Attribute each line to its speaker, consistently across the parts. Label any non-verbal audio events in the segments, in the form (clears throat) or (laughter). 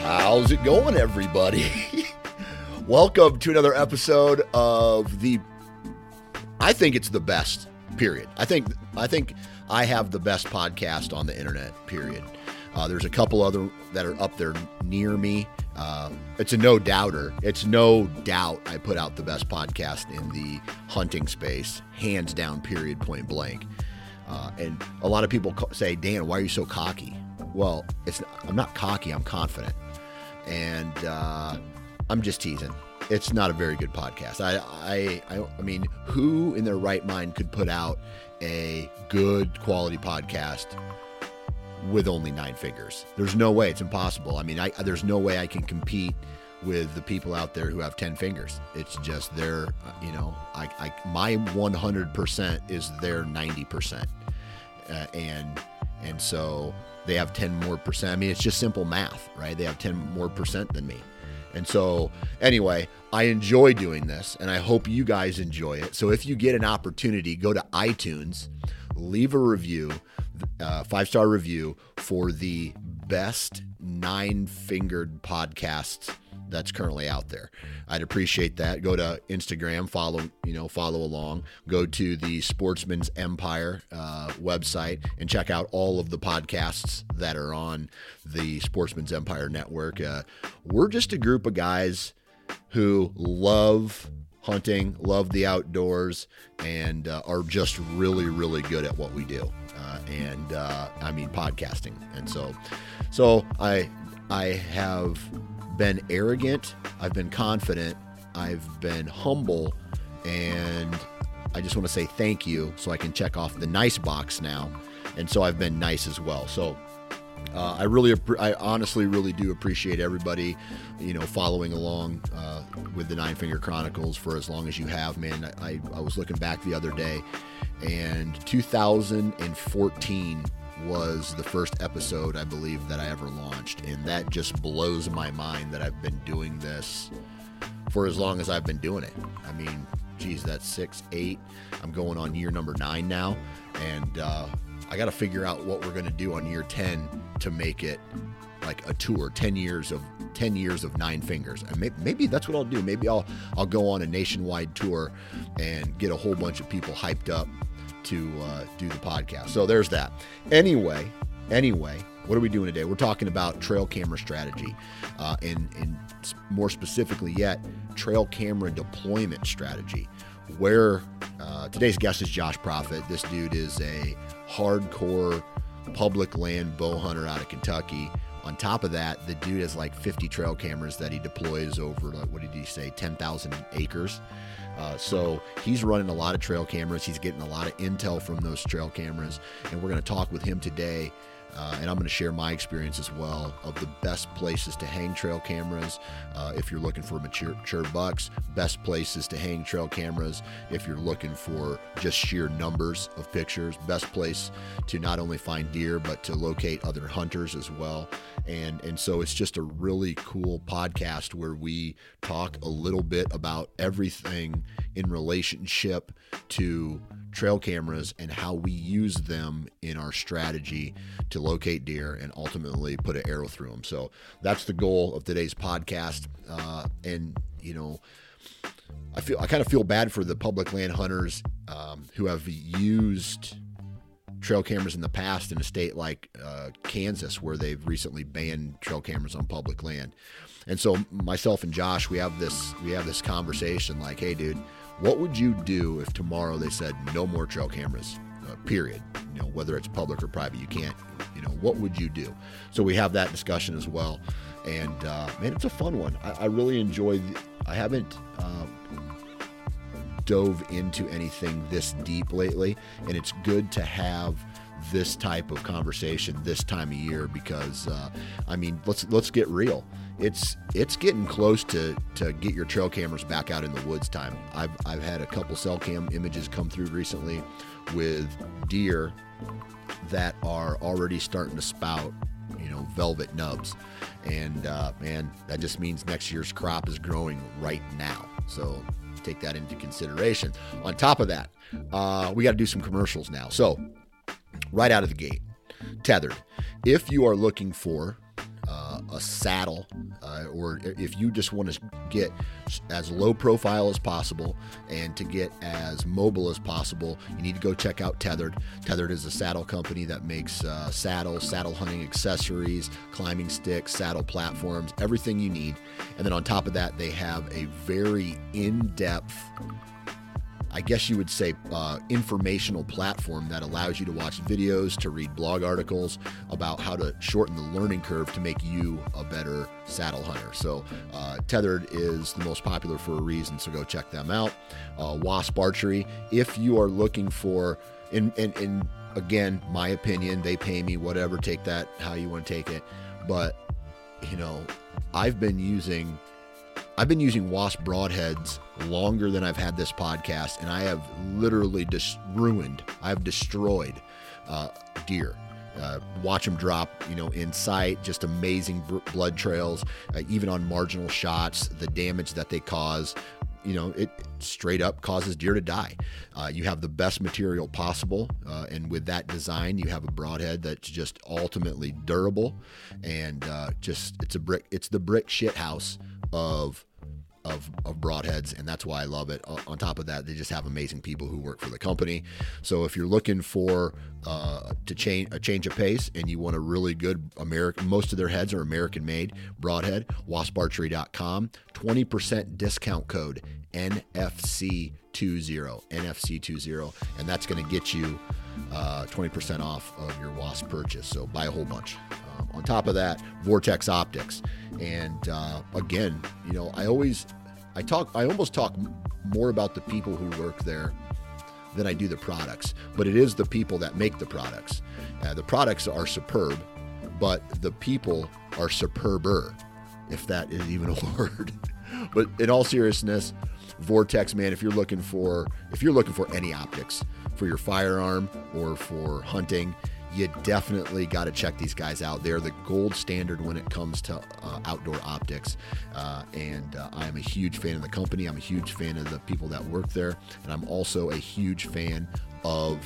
Speaker 1: How's it going, everybody? (laughs) Welcome to another episode of the. I think it's the best. Period. I think I think I have the best podcast on the internet. Period. Uh, there's a couple other that are up there near me. Uh, it's a no doubter. It's no doubt I put out the best podcast in the hunting space, hands down. Period. Point blank. Uh, and a lot of people say, Dan, why are you so cocky? Well, it's I'm not cocky. I'm confident and uh, I'm just teasing. It's not a very good podcast. I, I, I, I mean, who in their right mind could put out a good quality podcast with only nine fingers? There's no way. It's impossible. I mean, I, there's no way I can compete with the people out there who have 10 fingers. It's just their, you know, I, I my 100% is their 90%. Uh, and, and so they have 10 more percent. I mean, it's just simple math, right? They have 10 more percent than me. And so, anyway, I enjoy doing this and I hope you guys enjoy it. So, if you get an opportunity, go to iTunes, leave a review, uh, five star review for the best nine fingered podcasts that's currently out there. I'd appreciate that. Go to Instagram, follow you know follow along. Go to the Sportsman's Empire uh, website and check out all of the podcasts that are on the Sportsman's Empire network. Uh, we're just a group of guys who love hunting, love the outdoors, and uh, are just really, really good at what we do. Uh, and uh, I mean podcasting. And so, so I I have been arrogant, I've been confident, I've been humble, and I just want to say thank you so I can check off the nice box now. And so I've been nice as well. So uh, I really, I honestly really do appreciate everybody, you know, following along uh, with the Nine Finger Chronicles for as long as you have, man. I, I was looking back the other day, and 2014 was the first episode I believe that I ever launched, and that just blows my mind that I've been doing this for as long as I've been doing it. I mean, geez, that's six, eight. I'm going on year number nine now, and uh, I got to figure out what we're going to do on year ten to make it like a tour. Ten years of ten years of nine fingers, and maybe, maybe that's what I'll do. Maybe I'll I'll go on a nationwide tour and get a whole bunch of people hyped up to uh, do the podcast. So there's that. Anyway, anyway, what are we doing today? We're talking about trail camera strategy, uh, and, and more specifically yet, trail camera deployment strategy. Where uh, today's guest is Josh Profitt. This dude is a hardcore public land bow hunter out of Kentucky. On top of that, the dude has like 50 trail cameras that he deploys over, like, what did he say, 10,000 acres. Uh, so he's running a lot of trail cameras. He's getting a lot of intel from those trail cameras. And we're going to talk with him today Uh, and I'm going to share my experience as well of the best places to hang trail cameras uh, if you're looking for mature, mature bucks, best places to hang trail cameras if you're looking for just sheer numbers of pictures, best place to not only find deer but to locate other hunters as well. And and so it's just a really cool podcast where we talk a little bit about everything in relationship to trail cameras and how we use them in our strategy to locate deer and ultimately put an arrow through them. So that's the goal of today's podcast. Uh, and you know, I feel I kind of feel bad for the public land hunters um, who have used trail cameras in the past in a state like uh, Kansas, where they've recently banned trail cameras on public land. And so myself and Josh, we have this we have this conversation like, hey, dude, what would you do if tomorrow they said no more trail cameras? Uh, period. You know, whether it's public or private, you can't. You know, what would you do? So we have that discussion as well. And uh, man, it's a fun one. I, I really enjoy. The, I haven't. Uh, dove into anything this deep lately, and it's good to have this type of conversation this time of year because uh, I mean let's let's get real. It's it's getting close to to get your trail cameras back out in the woods time. I've I've had a couple cell cam images come through recently with deer that are already starting to spout you know velvet nubs and uh, man that just means next year's crop is growing right now so take that into consideration. On top of that, uh, we got to do some commercials now. So, right out of the gate, tethered. If you are looking for a saddle, uh, or if you just want to get as low profile as possible and to get as mobile as possible, you need to go check out Tethered. Tethered is a saddle company that makes uh, saddles, saddle hunting accessories, climbing sticks, saddle platforms, everything you need. And then on top of that, they have a very in depth I guess you would say, uh, informational platform that allows you to watch videos, to read blog articles about how to shorten the learning curve to make you a better saddle hunter. So, uh, Tethered is the most popular for a reason, so go check them out. Uh, Wasp Archery, if you are looking for, in, in, in again, my opinion, they pay me, whatever, take that how you want to take it. But, you know, I've been using I've been using wasp broadheads longer than I've had this podcast, and I have literally just ruined, I've destroyed uh, deer. Uh, watch them drop, you know, in sight, just amazing blood trails, uh, even on marginal shots, the damage that they cause. You know, it straight up causes deer to die. Uh, you have the best material possible, uh, and with that design, you have a broadhead that's just ultimately durable, and uh, just it's a brick. It's the brick shit house of of, of broadheads, and that's why I love it. On top of that, they just have amazing people who work for the company. So if you're looking for uh, to change a change of pace and you want a really good American, most of their heads are American made broadhead. WaspArchery.com, 20% discount code NFC20 NFC20, and that's going to get you uh, 20% off of your Wasp purchase. So buy a whole bunch. Um, on top of that, Vortex Optics, and uh, again, you know, I always I talk, I almost talk more about the people who work there than I do the products. But it is the people that make the products. Uh, the products are superb, but the people are superber, if that is even a (laughs) word. but in all seriousness, Vortex, man, if you're looking for if you're looking for any optics for your firearm or for hunting, you definitely got to check these guys out. They're the gold standard when it comes to uh, outdoor optics. Uh, and uh, I'm a huge fan of the company. I'm a huge fan of the people that work there. And I'm also a huge fan of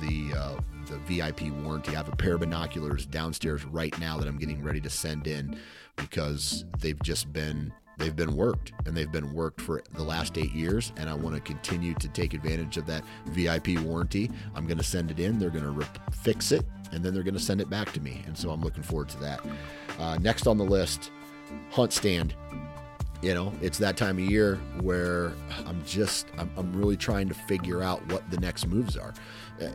Speaker 1: the uh, the VIP warranty. I have a pair of binoculars downstairs right now that I'm getting ready to send in because they've just been they've been worked and they've been worked for the last eight years and i want to continue to take advantage of that vip warranty. I'm going to send it in they're going to re- fix it and then they're going to send it back to me and so i'm looking forward to that. Uh, next on the list HuntStand. You know it's that time of year where i'm just I'm, I'm really trying to figure out what the next moves are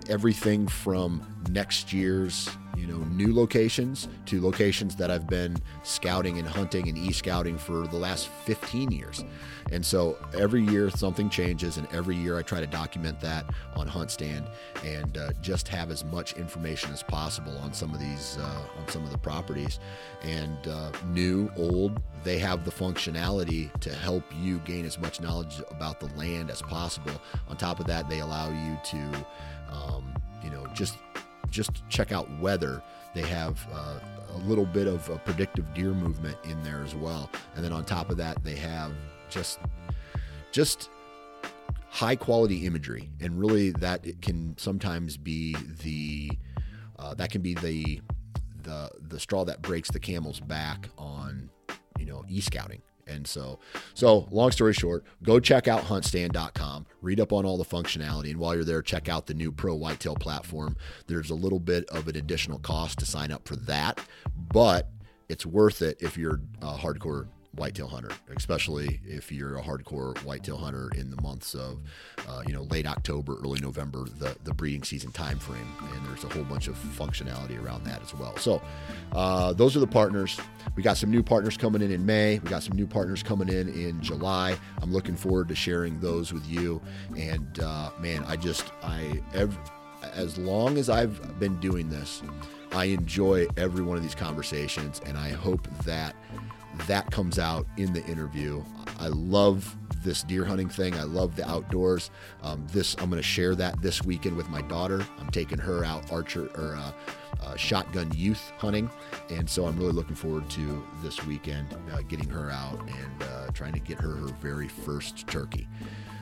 Speaker 1: everything from next year's you know new locations to locations that I've been scouting and hunting and e-scouting for the last 15 years. And so every year something changes, and every year I try to document that on HuntStand and uh, just have as much information as possible on some of these uh, on some of the properties. And uh, new, old, they have the functionality to help you gain as much knowledge about the land as possible. On top of that, they allow you to, um, you know, just just check out weather. They have uh, a little bit of a predictive deer movement in there as well. And then on top of that, they have just just high quality imagery, and really that it can sometimes be the uh, that can be the the the straw that breaks the camel's back on you know e-scouting and so, so long story short, go check out huntstand.com, read up on all the functionality, and while you're there, check out the new Pro Whitetail platform. There's a little bit of an additional cost to sign up for that, but it's worth it if you're a hardcore whitetail hunter, especially if you're a hardcore whitetail hunter in the months of, uh, you know, late October, early November, the, the breeding season time frame. And there's a whole bunch of functionality around that as well. So uh, those are the partners. We got some new partners coming in in May. We got some new partners coming in in July. I'm looking forward to sharing those with you. And uh, man, I just, I, every, as long as I've been doing this, I enjoy every one of these conversations, and I hope that that comes out in the interview. I love this deer hunting thing. I love the outdoors. Um, this I'm going to share that this weekend with my daughter. I'm taking her out archer or uh, uh, shotgun youth hunting, and so I'm really looking forward to this weekend uh, getting her out and uh, trying to get her her very first turkey.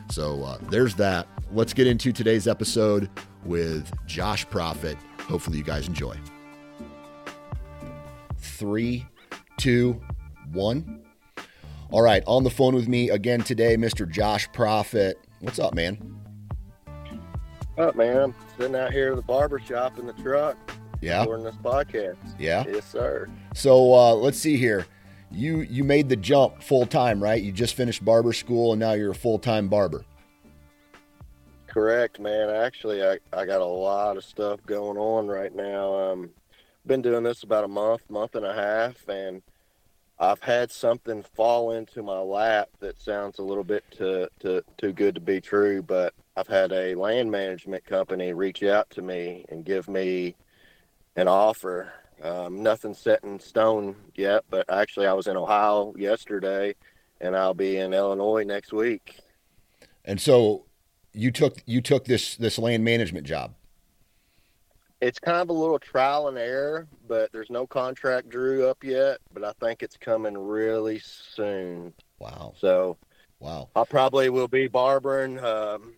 Speaker 1: So uh, there's that. Let's get into today's episode with Josh Profitt. Hopefully, you guys enjoy. Three, two, one. All right, on the phone with me again today, Mr. Josh Profitt. What's up, man?
Speaker 2: Up, man. I'm sitting out here at the barber shop in the truck.
Speaker 1: Yeah.
Speaker 2: Recording this podcast.
Speaker 1: Yeah.
Speaker 2: Yes, sir.
Speaker 1: So uh, let's see here. You you made the jump full time, right? You just finished barber school and now you're a full time barber.
Speaker 2: Correct, man. Actually, I, I got a lot of stuff going on right now. Um, been doing this about a month, month and a half, and I've had something fall into my lap that sounds a little bit too, too, too good to be true, but I've had a land management company reach out to me and give me an offer. Um, nothing set in stone yet, but actually, I was in Ohio yesterday, and I'll be in Illinois next week.
Speaker 1: And so you took you took this this land management job.
Speaker 2: It's kind of a little trial and error, but there's no contract drew up yet. But I think it's coming really soon.
Speaker 1: Wow.
Speaker 2: So,
Speaker 1: wow.
Speaker 2: I probably will be barbering um,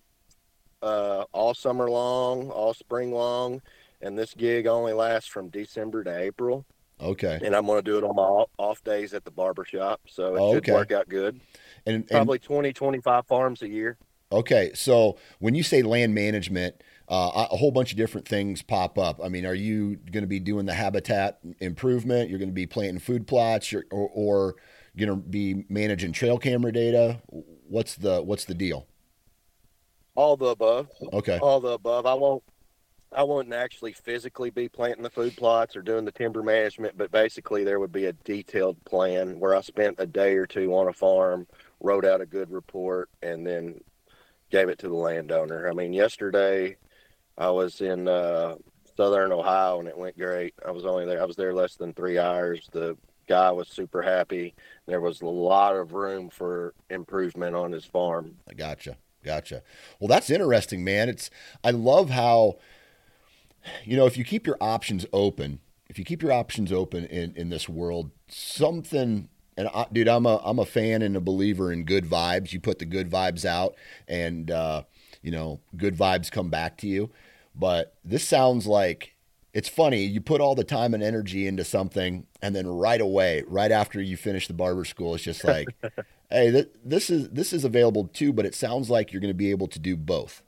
Speaker 2: uh, all summer long, all spring long, and this gig only lasts from December to April.
Speaker 1: Okay.
Speaker 2: And I'm going to do it on my off days at the barber shop, so it
Speaker 1: Oh,
Speaker 2: should
Speaker 1: okay.
Speaker 2: work out good.
Speaker 1: And, and
Speaker 2: Probably 20, 25 farms a year.
Speaker 1: okay, so when you say land management, uh, a whole bunch of different things pop up. I mean, are you going to be doing the habitat improvement? You're going to be planting food plots, or, or going to be managing trail camera data? What's the what's the deal?
Speaker 2: All the above.
Speaker 1: Okay.
Speaker 2: all the above. I won't I won't actually physically be planting the food plots or doing the timber management, but basically there would be a detailed plan where I spent a day or two on a farm, wrote out a good report, and then gave it to the landowner. I mean, yesterday I was in uh, southern Ohio and it went great. I was only there I was there less than three hours. The guy was super happy. There was a lot of room for improvement on his farm.
Speaker 1: I gotcha. Gotcha. Well, that's interesting, man. It's I love how you know if you keep your options open, if you keep your options open in in this world, something. And I, dude, I'm a I'm a fan and a believer in good vibes. You put the good vibes out, and uh, you know, good vibes come back to you. But this sounds like it's funny. You put all the time and energy into something, and then right away, right after you finish the barber school, it's just like, (laughs) hey, th- this is this is available too. But it sounds like you're going to be able to do both.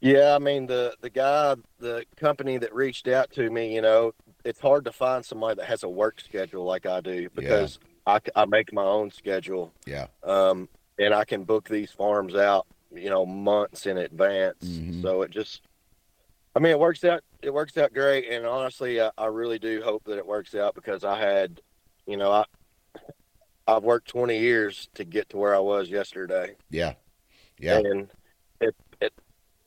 Speaker 2: Yeah, I mean the the guy, the company that reached out to me, you know, it's hard to find somebody that has a work schedule like I do because I, I make my own schedule,
Speaker 1: Yeah,
Speaker 2: um, and I can book these farms out, you know, months in advance.
Speaker 1: Mhm.
Speaker 2: So it just I mean, it works out. It works out great, and honestly, I, I really do hope that it works out because I had, you know, I I've worked 20 years to get to where I was yesterday.
Speaker 1: Yeah, yeah.
Speaker 2: And it it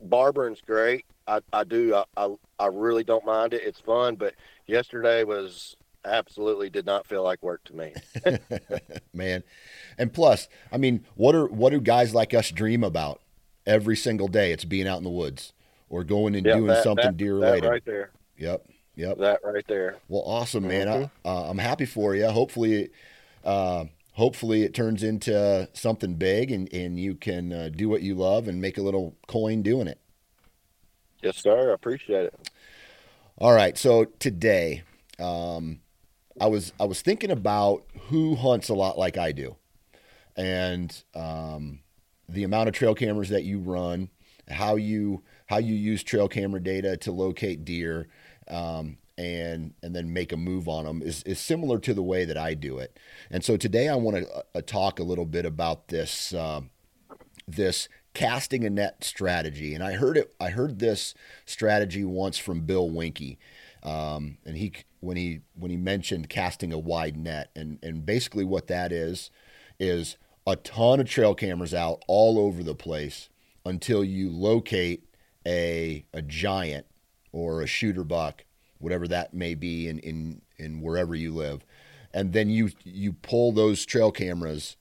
Speaker 2: barbering's great. I I do I, I I really don't mind it. It's fun, but yesterday was absolutely did not feel like work to me. (laughs)
Speaker 1: Man. And plus, I mean, what are what do guys like us dream about every single day? It's being out in the woods or going and
Speaker 2: Yeah,
Speaker 1: doing
Speaker 2: that-
Speaker 1: something
Speaker 2: that-
Speaker 1: deer related.
Speaker 2: right there.
Speaker 1: Yep. Yep.
Speaker 2: That right there.
Speaker 1: Well, awesome, man.
Speaker 2: Mhm.
Speaker 1: I, uh, I'm happy for you. Hopefully, uh, hopefully it turns into something big and, and you can uh, do what you love and make a little coin doing it.
Speaker 2: Yes, sir. I appreciate it.
Speaker 1: All right. So today, um, I was I was thinking about who hunts a lot like I do, and um, the amount of trail cameras that you run, how you how you use trail camera data to locate deer, um, and and then make a move on them is is similar to the way that I do it. And so today I want to uh, talk a little bit about this. Uh, this casting a net strategy and i heard it i heard this strategy once from Bill Winke um, and he when he when he mentioned casting a wide net and and basically what that is is a ton of trail cameras out all over the place until you locate a a giant or a shooter buck whatever that may be in in in wherever you live. And then you you pull those trail cameras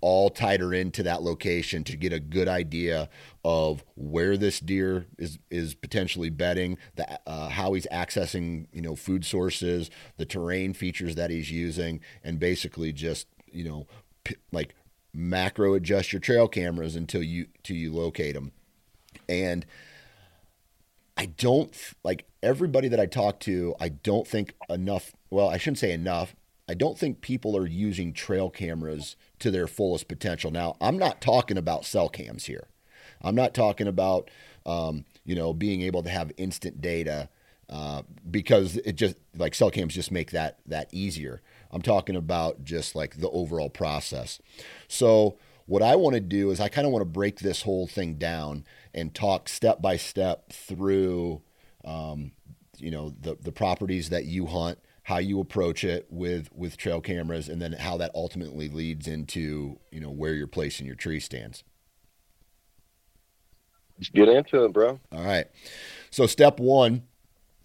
Speaker 1: all tighter into that location to get a good idea of where this deer is is potentially bedding, the uh, how he's accessing you know food sources, the terrain features that he's using, and basically just you know p- like macro adjust your trail cameras until you till you locate them, and. I don't like everybody that I talk to. I don't think enough. Well, I shouldn't say enough. I don't think people are using trail cameras to their fullest potential. Now, I'm not talking about cell cams here. I'm not talking about um, you know being able to have instant data uh, because it just like cell cams just make that that easier. I'm talking about just like the overall process. So what I want to do is I kind of want to break this whole thing down and talk step by step through um, you know the the properties that you hunt how you approach it with with trail cameras and then how that ultimately leads into you know where you're placing your tree stands.
Speaker 2: Just get into it, bro.
Speaker 1: all right. So step one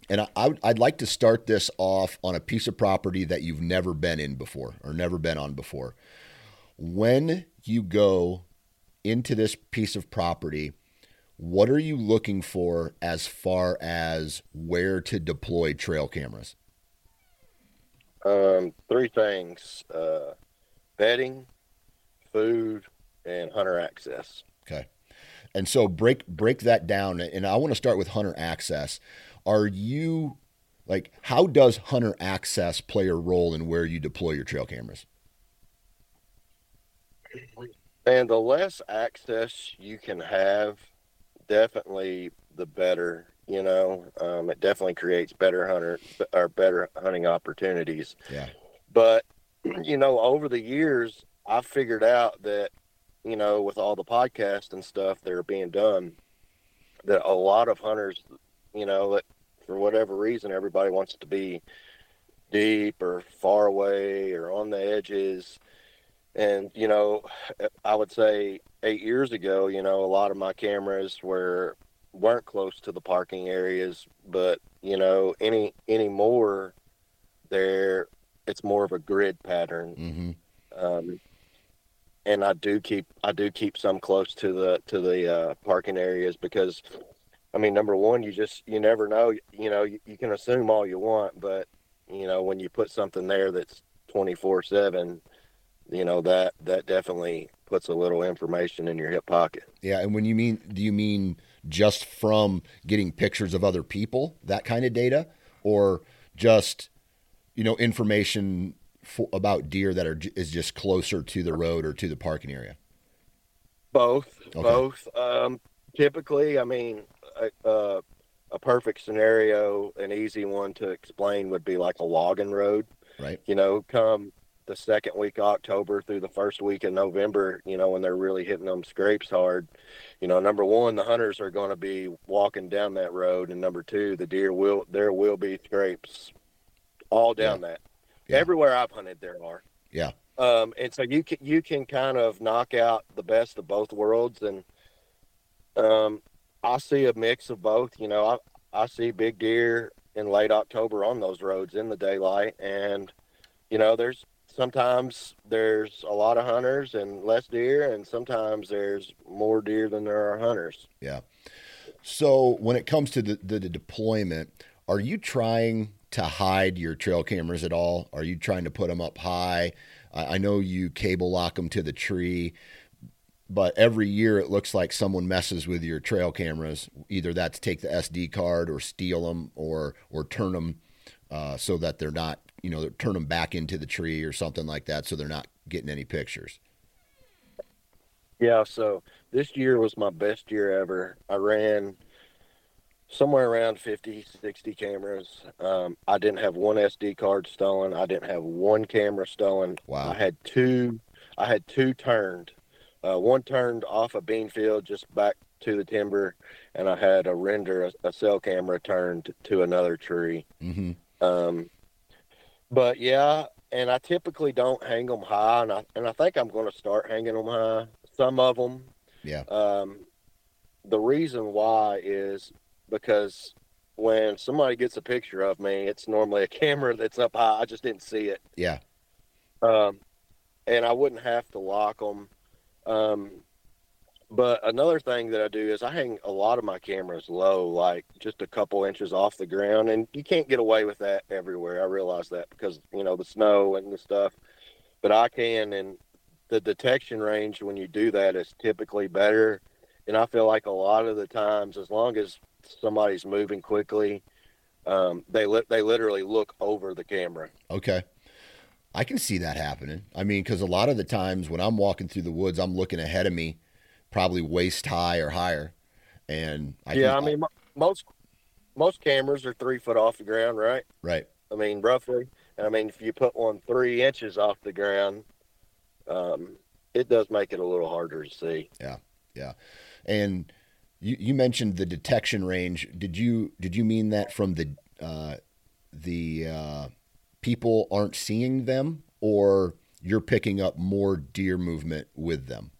Speaker 1: and I, I'd like to start this off on a piece of property that you've never been in before or never been on before. When you go into this piece of property what are you looking for as far as where to deploy trail cameras
Speaker 2: Um, three things: uh, bedding, food, and hunter access.
Speaker 1: Okay. And so break break that down and I want to start with hunter access. Are you like how does hunter access play a role in where you deploy your trail cameras?
Speaker 2: And the less access you can have, definitely the better. You know, um, it definitely creates better hunter or better hunting opportunities.
Speaker 1: Yeah.
Speaker 2: But you know, over the years, I figured out that you know, with all the podcasts and stuff that are being done, that a lot of hunters, you know, that for whatever reason, everybody wants to be deep or far away or on the edges. And, you know, I would say eight years ago, you know, a lot of my cameras were weren't close to the parking areas, but you know, any anymore there it's more of a grid pattern.
Speaker 1: Mm-hmm.
Speaker 2: Um, and I do keep I do keep some close to the to the uh, parking areas because I mean number one you just you never know you know you, you can assume all you want but you know when you put something there that's 24 7 you know that that definitely puts a little information in your hip pocket
Speaker 1: Yeah, and when you mean do you mean just from getting pictures of other people, that kind of data or just you know information for, about deer that are is just closer to the road or to the parking area?
Speaker 2: both
Speaker 1: Okay.
Speaker 2: both um, typically I mean a, uh, a perfect scenario an easy one to explain would be like a logging road
Speaker 1: Right?
Speaker 2: you know, come the second week of October through the first week of November, you know, when they're really hitting them scrapes hard, you know, number one, the hunters are going to be walking down that road, and number two, the deer will there will be scrapes all down yeah. that. Yeah. Everywhere I've hunted, there are.
Speaker 1: Yeah.
Speaker 2: Um, and so you can you can kind of knock out the best of both worlds, and um, I see a mix of both. You know, I I see big deer in late October on those roads in the daylight, and you know, there's sometimes there's a lot of hunters and less deer, and sometimes there's more deer than there are hunters.
Speaker 1: Yeah. So when it comes to the, the, the deployment, are you trying to hide your trail cameras at all? Are you trying to put them up high? I, I know you cable lock them to the tree but every year it looks like someone messes with your trail cameras. Either that's take the SD card or steal them or or turn them uh, so that they're not you know, turn them back into the tree or something like that so they're not getting any pictures.
Speaker 2: Yeah, so this year was my best year ever. I ran somewhere around 50, 60 cameras. Um, I didn't have one SD card stolen. I didn't have one camera stolen.
Speaker 1: Wow.
Speaker 2: I had two. I had two turned. Uh, one turned off a bean field just back to the timber, and I had a render, a, a cell camera turned to another tree.
Speaker 1: Mm-hmm.
Speaker 2: Um, but yeah, and I typically don't hang them high, and I and I think I'm going to start hanging them high. Some of them.
Speaker 1: Yeah.
Speaker 2: Um, the reason why is because when somebody gets a picture of me, it's normally a camera that's up high. I just didn't see it.
Speaker 1: Yeah.
Speaker 2: Um, and I wouldn't have to lock them. Um, but another thing that I do is I hang a lot of my cameras low, like just a couple inches off the ground, and you can't get away with that everywhere. I realize that because you know the snow and the stuff, but I can, and the detection range when you do that is typically better. And I feel like a lot of the times, as long as somebody's moving quickly, um, they li- they literally look over the camera.
Speaker 1: Okay. I can see that happening. I mean, because a lot of the times when I'm walking through the woods, I'm looking ahead of me probably waist high or higher. And
Speaker 2: I yeah, I mean, most most cameras are three foot off the ground, right?
Speaker 1: Right.
Speaker 2: I mean, roughly. And I mean, if you put one three inches off the ground, um, it does make it a little harder to see.
Speaker 1: Yeah, yeah. And you, you mentioned the detection range. Did you did you mean that from the uh, the uh, people aren't seeing them, or you're picking up more deer movement with them?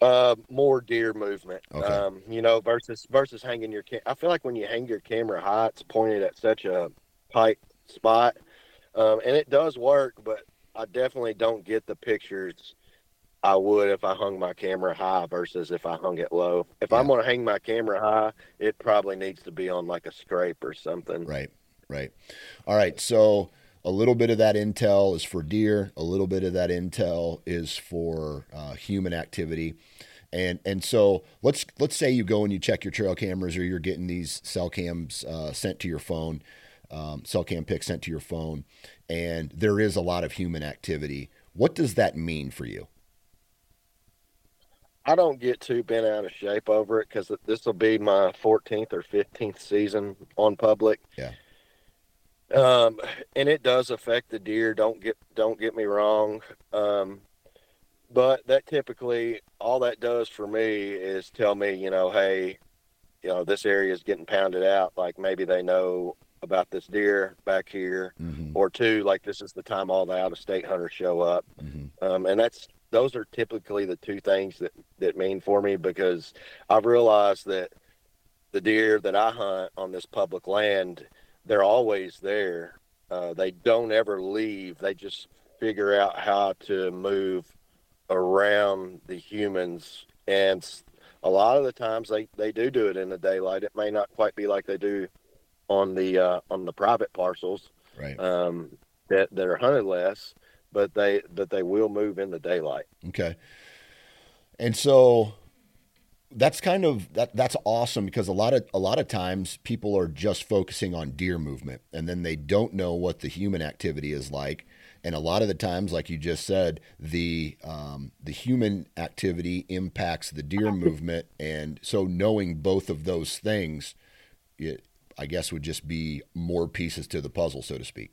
Speaker 2: Uh, more deer movement.
Speaker 1: Okay.
Speaker 2: Um, you know, versus versus hanging your. Cam- I feel like when you hang your camera high, it's pointed at such a tight spot, um, and it does work. But I definitely don't get the pictures I would if I hung my camera high versus if I hung it low. If yeah. I'm going to hang my camera high, it probably needs to be on like a scrape or something.
Speaker 1: Right. Right. All right. So a little bit of that intel is for deer. A little bit of that intel is for uh, human activity. And and so let's let's say you go and you check your trail cameras or you're getting these cell cams uh, sent to your phone, um, cell cam pics sent to your phone, and there is a lot of human activity. What does that mean for you?
Speaker 2: I don't get too bent out of shape over it because this will be my 14th or 15th season on public.
Speaker 1: Yeah
Speaker 2: um, and it does affect the deer. Don't get don't get me wrong, um, but that typically all that does for me is tell me, you know, hey, you know, this area is getting pounded out. Like maybe they know about this deer back here,
Speaker 1: mm-hmm.
Speaker 2: or two, like this is the time all the out of state hunters show up,
Speaker 1: mm-hmm.
Speaker 2: um, and that's those are typically the two things that that mean for me because I've realized that the deer that I hunt on this public land they're always there. Uh, they don't ever leave. They just figure out how to move around the humans. And a lot of the times they, they do do it in the daylight. It may not quite be like they do on the uh, on the private parcels
Speaker 1: right.
Speaker 2: um, that that are hunted less, but they but they will move in the daylight.
Speaker 1: Okay. And so that's kind of that that's awesome because a lot of a lot of times people are just focusing on deer movement and then they don't know what the human activity is like. And a lot of the times like you just said the um, the human activity impacts the deer (laughs) movement. And so knowing both of those things it, i guess would just be more pieces to the puzzle so to speak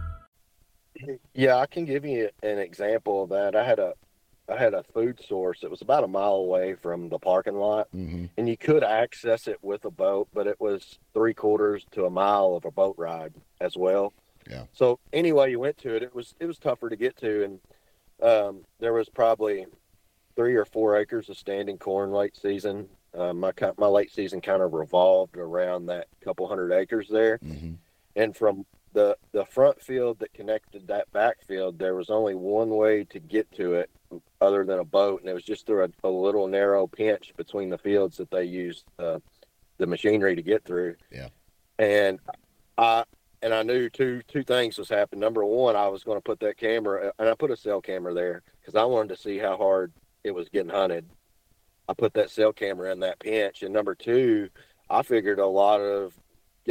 Speaker 2: Yeah, I can give you an example of that. I had a I had a food source. It was about a mile away from the parking lot,
Speaker 1: Mm-hmm.
Speaker 2: and you could access it with a boat, but it was three quarters to a mile of a boat ride as well.
Speaker 1: Yeah.
Speaker 2: So anyway, you went to it. It was it was tougher to get to, and um, there was probably three or four acres of standing corn late season. Uh, my my late season kind of revolved around that couple hundred acres there
Speaker 1: Mm-hmm.
Speaker 2: and from the the front field that connected that backfield, there was only one way to get to it other than a boat, and it was just through a, a little narrow pinch between the fields that they used uh, the machinery to get through.
Speaker 1: Yeah.
Speaker 2: and I and I knew two two things was happening. Number one, I was going to put that camera, and I put a cell camera there because I wanted to see how hard it was getting hunted. I put that cell camera in that pinch, and number two, I figured a lot of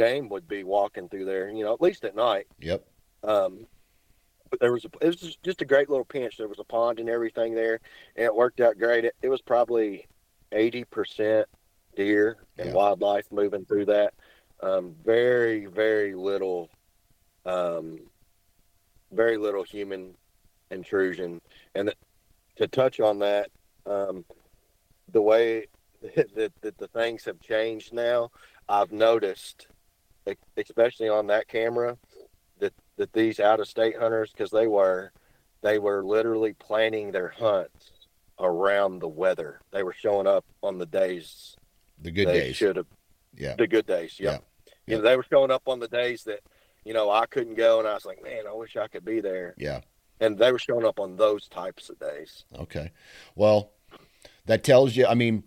Speaker 2: game would be walking through there, you know, at least at night.
Speaker 1: Yep.
Speaker 2: Um, but there was a, it was just- a great little pinch. There was a pond and everything there, and it worked out great. It, it was probably eighty percent deer and
Speaker 1: Yeah.
Speaker 2: wildlife moving through that. Um, very very little, um, very little human intrusion. And th- to touch on that, um, the way (laughs) that, that the things have changed now, I've noticed, especially on that camera, that that these out of state hunters, because they were, they were literally planning their hunts around the weather. They were showing up on the days
Speaker 1: The good
Speaker 2: they
Speaker 1: days.
Speaker 2: should have
Speaker 1: Yeah.
Speaker 2: the good days. Yeah.
Speaker 1: Yeah.
Speaker 2: You know, they were showing up on the days that, you know, I couldn't go and I was like, man, I wish I could be there.
Speaker 1: Yeah.
Speaker 2: And they were showing up on those types of days.
Speaker 1: Okay. Well, that tells you, I mean,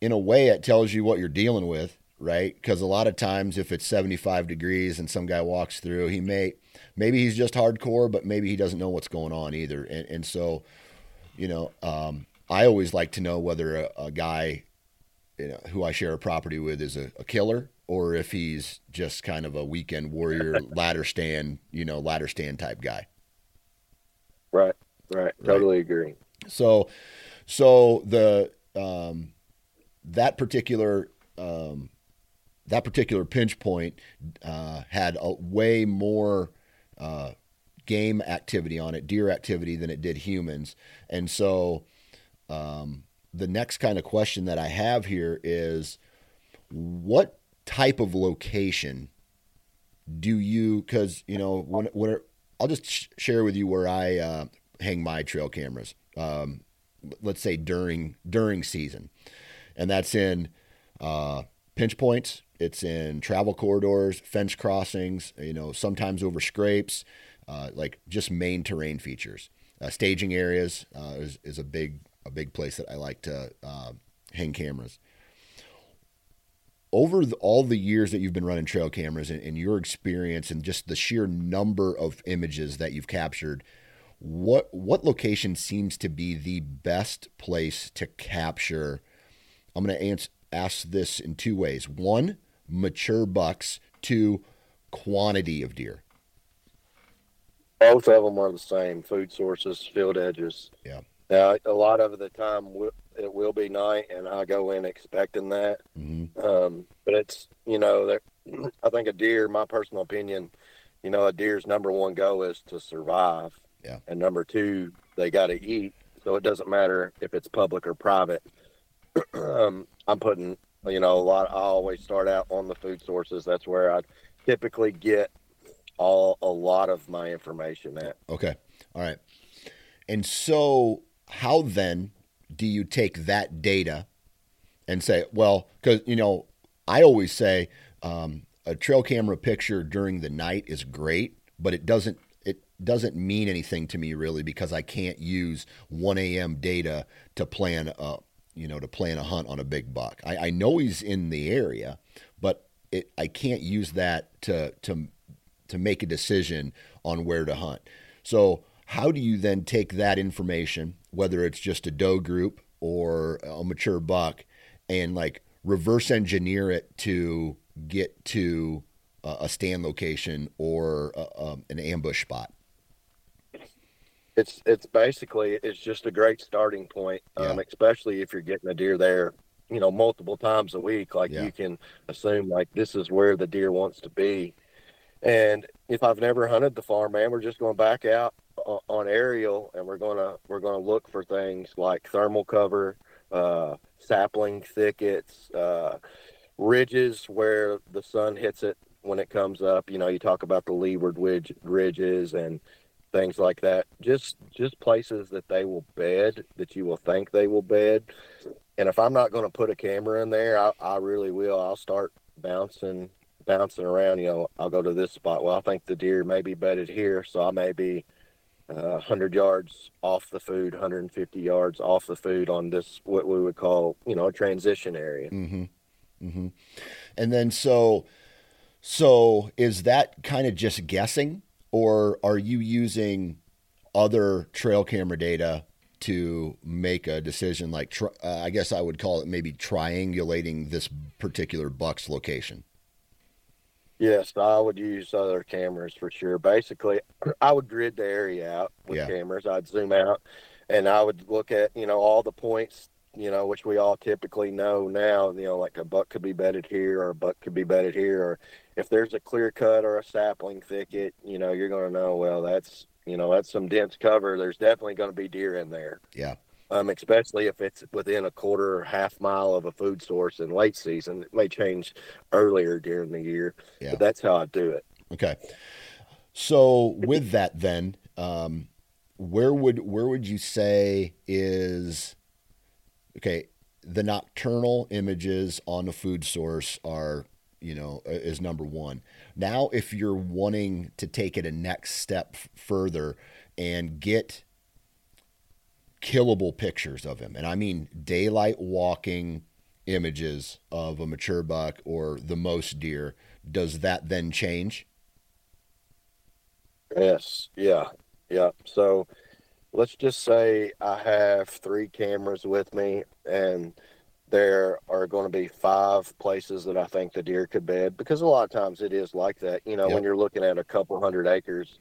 Speaker 1: in a way, it tells you what you're dealing with, right? Because a lot of times, if it's 75 degrees and some guy walks through, he may, maybe he's just hardcore, but maybe he doesn't know what's going on either. And, and so, you know, um, I always like to know whether a, a guy you know, who I share a property with is a, a killer or if he's just kind of a weekend warrior, (laughs) ladder stand, you know, ladder stand type guy.
Speaker 2: Right. Right. Totally agree.
Speaker 1: So, so the um, that particular um, that particular pinch point uh, had a way more uh, game activity on it, deer activity than it did humans, and so um, the next kind of question that I have here is, what type of location do you? Because you know when when I'll just sh- share with you where I uh, hang my trail cameras. Um, let's say during during season, and that's in uh, pinch points. It's in travel corridors, fence crossings. You know, sometimes over scrapes, uh, like just main terrain features. Uh, staging areas uh, is, is a big a big place that I like to uh, hang cameras. Over the, all the years that you've been running trail cameras and, and your experience and just the sheer number of images that you've captured, what what location seems to be the best place to capture? I'm going to ask this in two ways. One, mature bucks. to quantity of deer.
Speaker 2: Both of them are the same food sources, field edges.
Speaker 1: Yeah.
Speaker 2: Now, a lot of the time it will be night, and I go in expecting that.
Speaker 1: hmm
Speaker 2: Um, but it's you know, (clears throat) I think a deer. My personal opinion, you know, a deer's number one goal is to survive.
Speaker 1: Yeah.
Speaker 2: And number two, they got to eat. So it doesn't matter if it's public or private. (clears throat) um, I'm putting, you know, a lot. I always start out on the food sources. That's where I typically get all a lot of my information at.
Speaker 1: Okay. All right. And so, how then do you take that data and say, well, because, you know, I always say um, a trail camera picture during the night is great, but it doesn't. It doesn't mean anything to me really because I can't use 1 a.m. data to plan a, you know, to plan a hunt on a big buck. I, I know he's in the area, but it, I can't use that to to to make a decision on where to hunt. So how do you then take that information, whether it's just a doe group or a mature buck, and like reverse engineer it to get to a stand location or a, um, an ambush spot?
Speaker 2: It's it's basically it's just a great starting point, um,
Speaker 1: Yeah.
Speaker 2: especially if you're getting a deer there, you know, multiple times a week. Like
Speaker 1: Yeah.
Speaker 2: you can assume like this is where the deer wants to be. And if I've never hunted the farm, man, we're just going back out o- on aerial, and we're gonna we're gonna look for things like thermal cover, uh, sapling thickets, uh, ridges where the sun hits it when it comes up. You know, you talk about the leeward ridge, ridges and things like that. Just just places that they will bed, that you will think they will bed. And if I'm not going to put a camera in there, I, I really will. I'll start bouncing bouncing around. You know, I'll go to this spot. Well, I think the deer may be bedded here, so I may be uh, 100 yards off the food, 150 yards off the food on this what we would call you know a transition area.
Speaker 1: Mm-hmm. Mm-hmm. And then so so is that kind of just guessing, or are you using other trail camera data to make a decision? Like, tr- uh, I guess I would call it maybe triangulating this particular buck's location.
Speaker 2: Yes, I would use other cameras for sure. Basically, (clears throat) I would grid the area out with
Speaker 1: Yeah.
Speaker 2: cameras. I'd zoom out and I would look at, you know, all the points, you know, which we all typically know now, you know, like a buck could be bedded here or a buck could be bedded here. Or if there's a clear cut or a sapling thicket, you know, you're going to know, well, that's, you know, that's some dense cover. There's definitely going to be deer in there.
Speaker 1: Yeah.
Speaker 2: Um, especially if it's within a quarter or half mile of a food source in late season. It may change earlier during the year,
Speaker 1: Yeah.
Speaker 2: but that's how I do it.
Speaker 1: Okay. So with that, then, um, where would where would you say is okay? The nocturnal images on the food source are you know is number one. Now, if you're wanting to take it a next step further and get killable pictures of him, and I mean daylight walking images of a mature buck or the most deer, does that then change?
Speaker 2: Yes, yeah, yeah. So let's just say I have three cameras with me, and there are going to be five places that I think the deer could bed because a lot of times it is like that. You know,
Speaker 1: Yep.
Speaker 2: when you're looking at a couple hundred acres,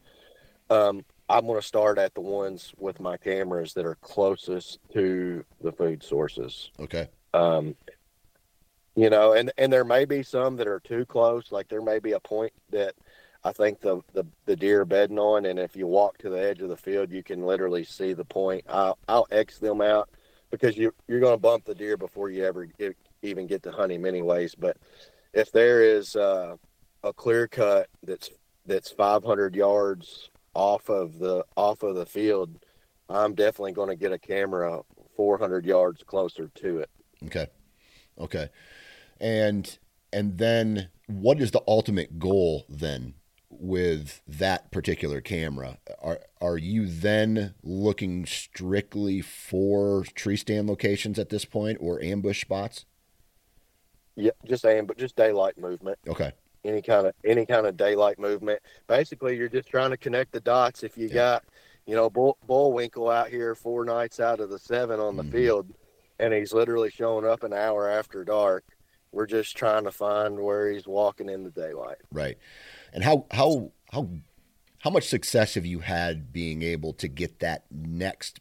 Speaker 2: um, I'm going to start at the ones with my cameras that are closest to the food sources.
Speaker 1: Okay.
Speaker 2: um, you know and and there may be some that are too close like there may be a point that i think the the, the deer are bedding on and if you walk to the edge of the field you can literally see the point i'll, I'll x them out because you you're going to bump the deer before you ever get, even get to hunt him anyways but if there is uh, a clear cut that's that's 500 yards off of the off of the field i'm definitely going to get a camera 400 yards closer to it
Speaker 1: Okay. Okay. And and then what is the ultimate goal then with that particular camera? Are are you then looking strictly for tree stand locations at this point or ambush spots?
Speaker 2: Yeah, just but just daylight movement.
Speaker 1: Okay.
Speaker 2: Any kind of any kind of daylight movement. Basically, you're just trying to connect the dots. If you
Speaker 1: Yeah.
Speaker 2: got, you know, Bull, Bullwinkle out here four nights out of the seven on the
Speaker 1: Mhm.
Speaker 2: field, and he's literally showing up an hour after dark. We're just trying to find where he's walking in the daylight.
Speaker 1: Right. And how how how how much success have you had being able to get that next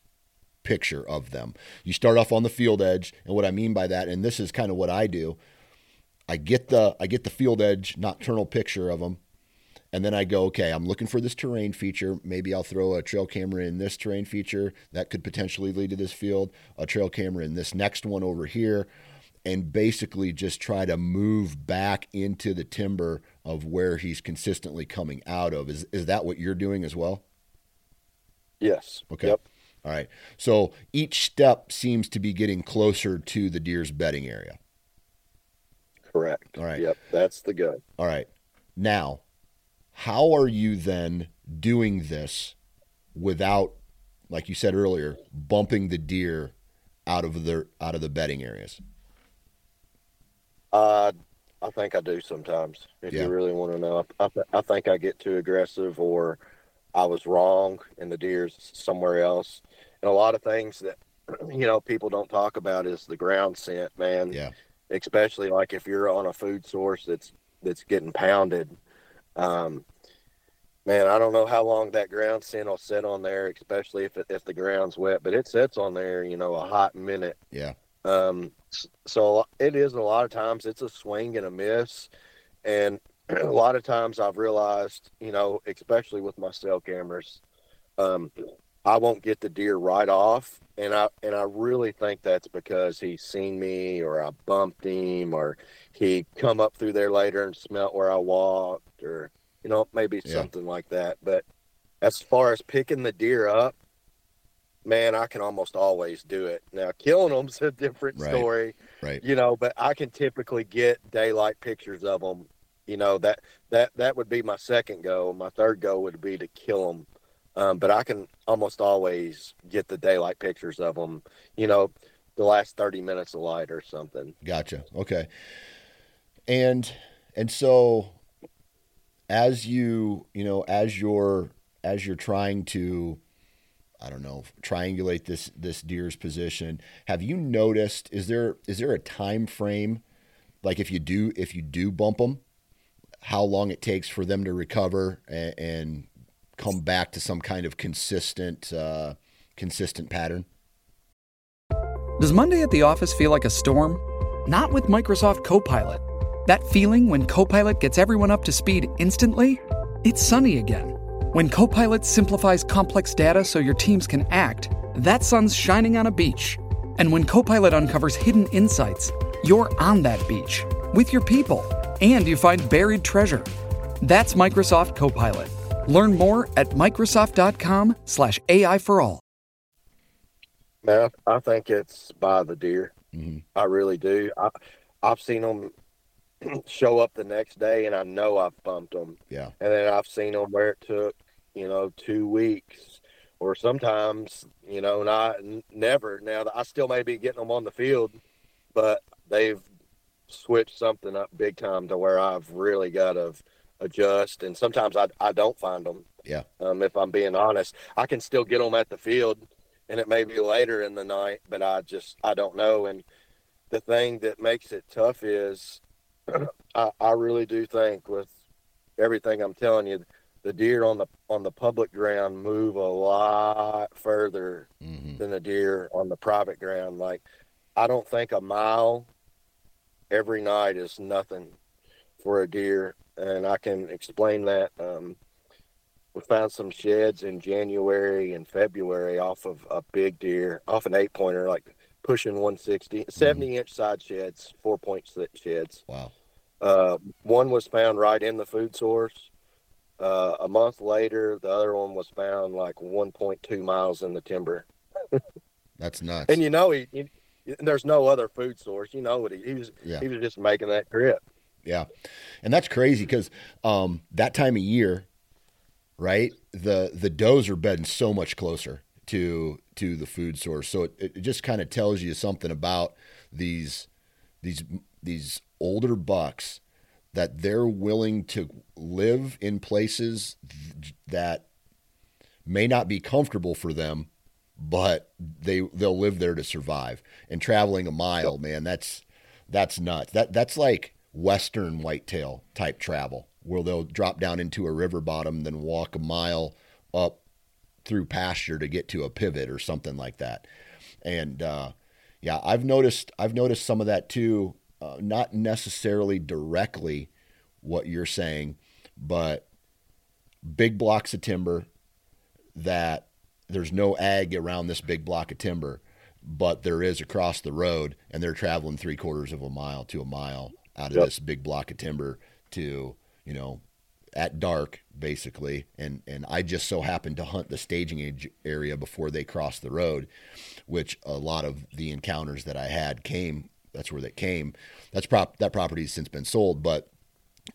Speaker 1: picture of them? You start off on the field edge, and what I mean by that, and this is kind of what I do, I get the I get the field edge nocturnal picture of them, and then I go, okay, I'm looking for this terrain feature. Maybe I'll throw a trail camera in this terrain feature that could potentially lead to this field. A trail camera in this next one over here, and basically just try to move back into the timber of where he's consistently coming out of. Is is that what you're doing as well?
Speaker 2: Yes.
Speaker 1: Okay.
Speaker 2: Yep.
Speaker 1: All right. So each step seems to be getting closer to the deer's bedding area.
Speaker 2: Correct.
Speaker 1: All right.
Speaker 2: Yep. That's the gun.
Speaker 1: All right. Now, how are you then doing this without, like you said earlier, bumping the deer out of the out of the bedding areas?
Speaker 2: Uh, I think I do sometimes. If
Speaker 1: Yeah.
Speaker 2: you really want to know, I, th- I think I get too aggressive, or I was wrong, and the deer's somewhere else. And a lot of things that (clears throat) you know people don't talk about is the ground scent, man.
Speaker 1: Yeah.
Speaker 2: Especially like if you're on a food source that's that's getting pounded. Um, man, I don't know how long that ground scent will sit on there, especially if it, if the ground's wet, but it sits on there, you know, a hot minute.
Speaker 1: Yeah.
Speaker 2: Um, so it is a lot of times it's a swing and a miss, and (clears throat) a lot of times I've realized, you know, especially with my cell cameras, um, I won't get the deer right off, and I and I really think that's because he's seen me or I bumped him or he come up through there later and smelt where I walked or you know maybe
Speaker 1: Yeah.
Speaker 2: something like that. But as far as picking the deer up, man, I can almost always do it. Now killing them's a different
Speaker 1: Right.
Speaker 2: story
Speaker 1: Right.
Speaker 2: you know but i can typically get daylight pictures of them you know that that that would be my second goal my third goal would be to kill them um, but i can almost always get the daylight pictures of them you know the last 30 minutes of light or something
Speaker 1: Gotcha. Okay. And and so as you, you know, as you're as you're trying to I don't know, triangulate this this deer's position, have you noticed is there is there a time frame like if you do if you do bump them how long it takes for them to recover and, and come back to some kind of consistent uh consistent pattern?
Speaker 3: Does Monday at the office feel like a storm? Not with Microsoft Copilot. That feeling when Copilot gets everyone up to speed instantly? It's sunny again. When Copilot simplifies complex data so your teams can act, that sun's shining on a beach. And when Copilot uncovers hidden insights, you're on that beach with your people and you find buried treasure. That's Microsoft Copilot. Learn more at Microsoft.com/slash AI for all.
Speaker 2: man i, I think it's by the deer
Speaker 1: Mhm.
Speaker 2: i really do I, i've seen them (clears throat) show up the next day and i know i've bumped them
Speaker 1: Yeah.
Speaker 2: and then I've seen them where it took, you know, two weeks, or sometimes, you know, not never. Now I still may be getting them on the field, but they've switched something up big time to where I've really got to adjust. And sometimes I I don't find them.
Speaker 1: Yeah.
Speaker 2: Um, if I'm being honest, I can still get them at the field, and it may be later in the night, but I just I don't know. And the thing that makes it tough is, I, I really do think with everything I'm telling you, the deer on the on the public ground move a lot further
Speaker 1: hmm
Speaker 2: than the deer on the private ground. Like I don't think a mile every night is nothing for a deer, and I can explain that. Um, we found some sheds in January and February off of a big deer, off an eight pointer, like pushing 160, 70 inch side sheds, four point sheds.
Speaker 1: Wow.
Speaker 2: Uh, one was found right in the food source. Uh, a month later, the other one was found like 1.2 miles in the timber. (laughs)
Speaker 1: That's nuts.
Speaker 2: And you know, he, he there's no other food source. You know what he, he was.
Speaker 1: Yeah.
Speaker 2: He was just making that trip.
Speaker 1: Yeah, and that's crazy because um, that time of year, right? The the does are bedding so much closer to to the food source, so it, it just kind of tells you something about these these these older bucks that they're willing to live in places that may not be comfortable for them, but they they'll live there to survive. And traveling a mile, man, that's that's nuts. That that's like western whitetail type travel, where they'll drop down into a river bottom, then walk a mile up through pasture to get to a pivot or something like that. And uh, yeah, I've noticed I've noticed some of that too. Uh, not necessarily directly what you're saying, but big blocks of timber that there's no ag around this big block of timber, but there is across the road, and they're traveling three quarters of a mile to a mile out of
Speaker 2: Yep.
Speaker 1: this big block of timber to you know at dark basically and and I just so happened to hunt the staging age area before they crossed the road which a lot of the encounters that I had came that's where they came that's prop that property has since been sold but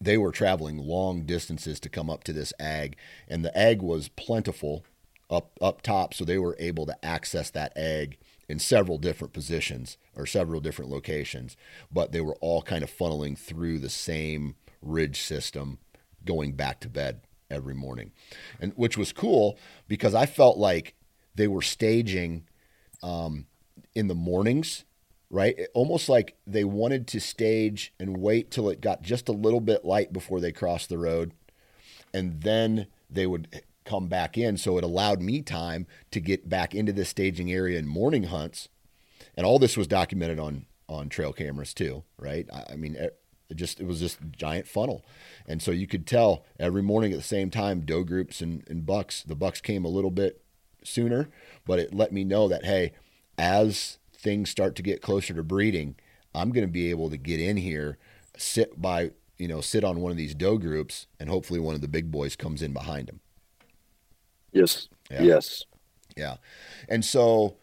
Speaker 1: they were traveling long distances to come up to this ag and the ag was plentiful up up top so they were able to access that ag in several different positions or several different locations, but they were all kind of funneling through the same ridge system going back to bed every morning. And which was cool because I felt like they were staging um, in the mornings, right? It- almost like they wanted to stage and wait till it got just a little bit light before they crossed the road. And then they would come back in. So it allowed me time to get back into the staging area in morning hunts. And all this was documented on on trail cameras too, right? I, I mean, it, it just it was just giant funnel, and so you could tell every morning at the same time doe groups and, and bucks. The bucks came a little bit sooner, but it let me know that hey, as things start to get closer to breeding, I'm going to be able to get in here, sit by you know sit on one of these doe groups, and hopefully one of the big boys comes in behind them.
Speaker 2: Yes.
Speaker 1: Yeah.
Speaker 2: Yes.
Speaker 1: Yeah. And so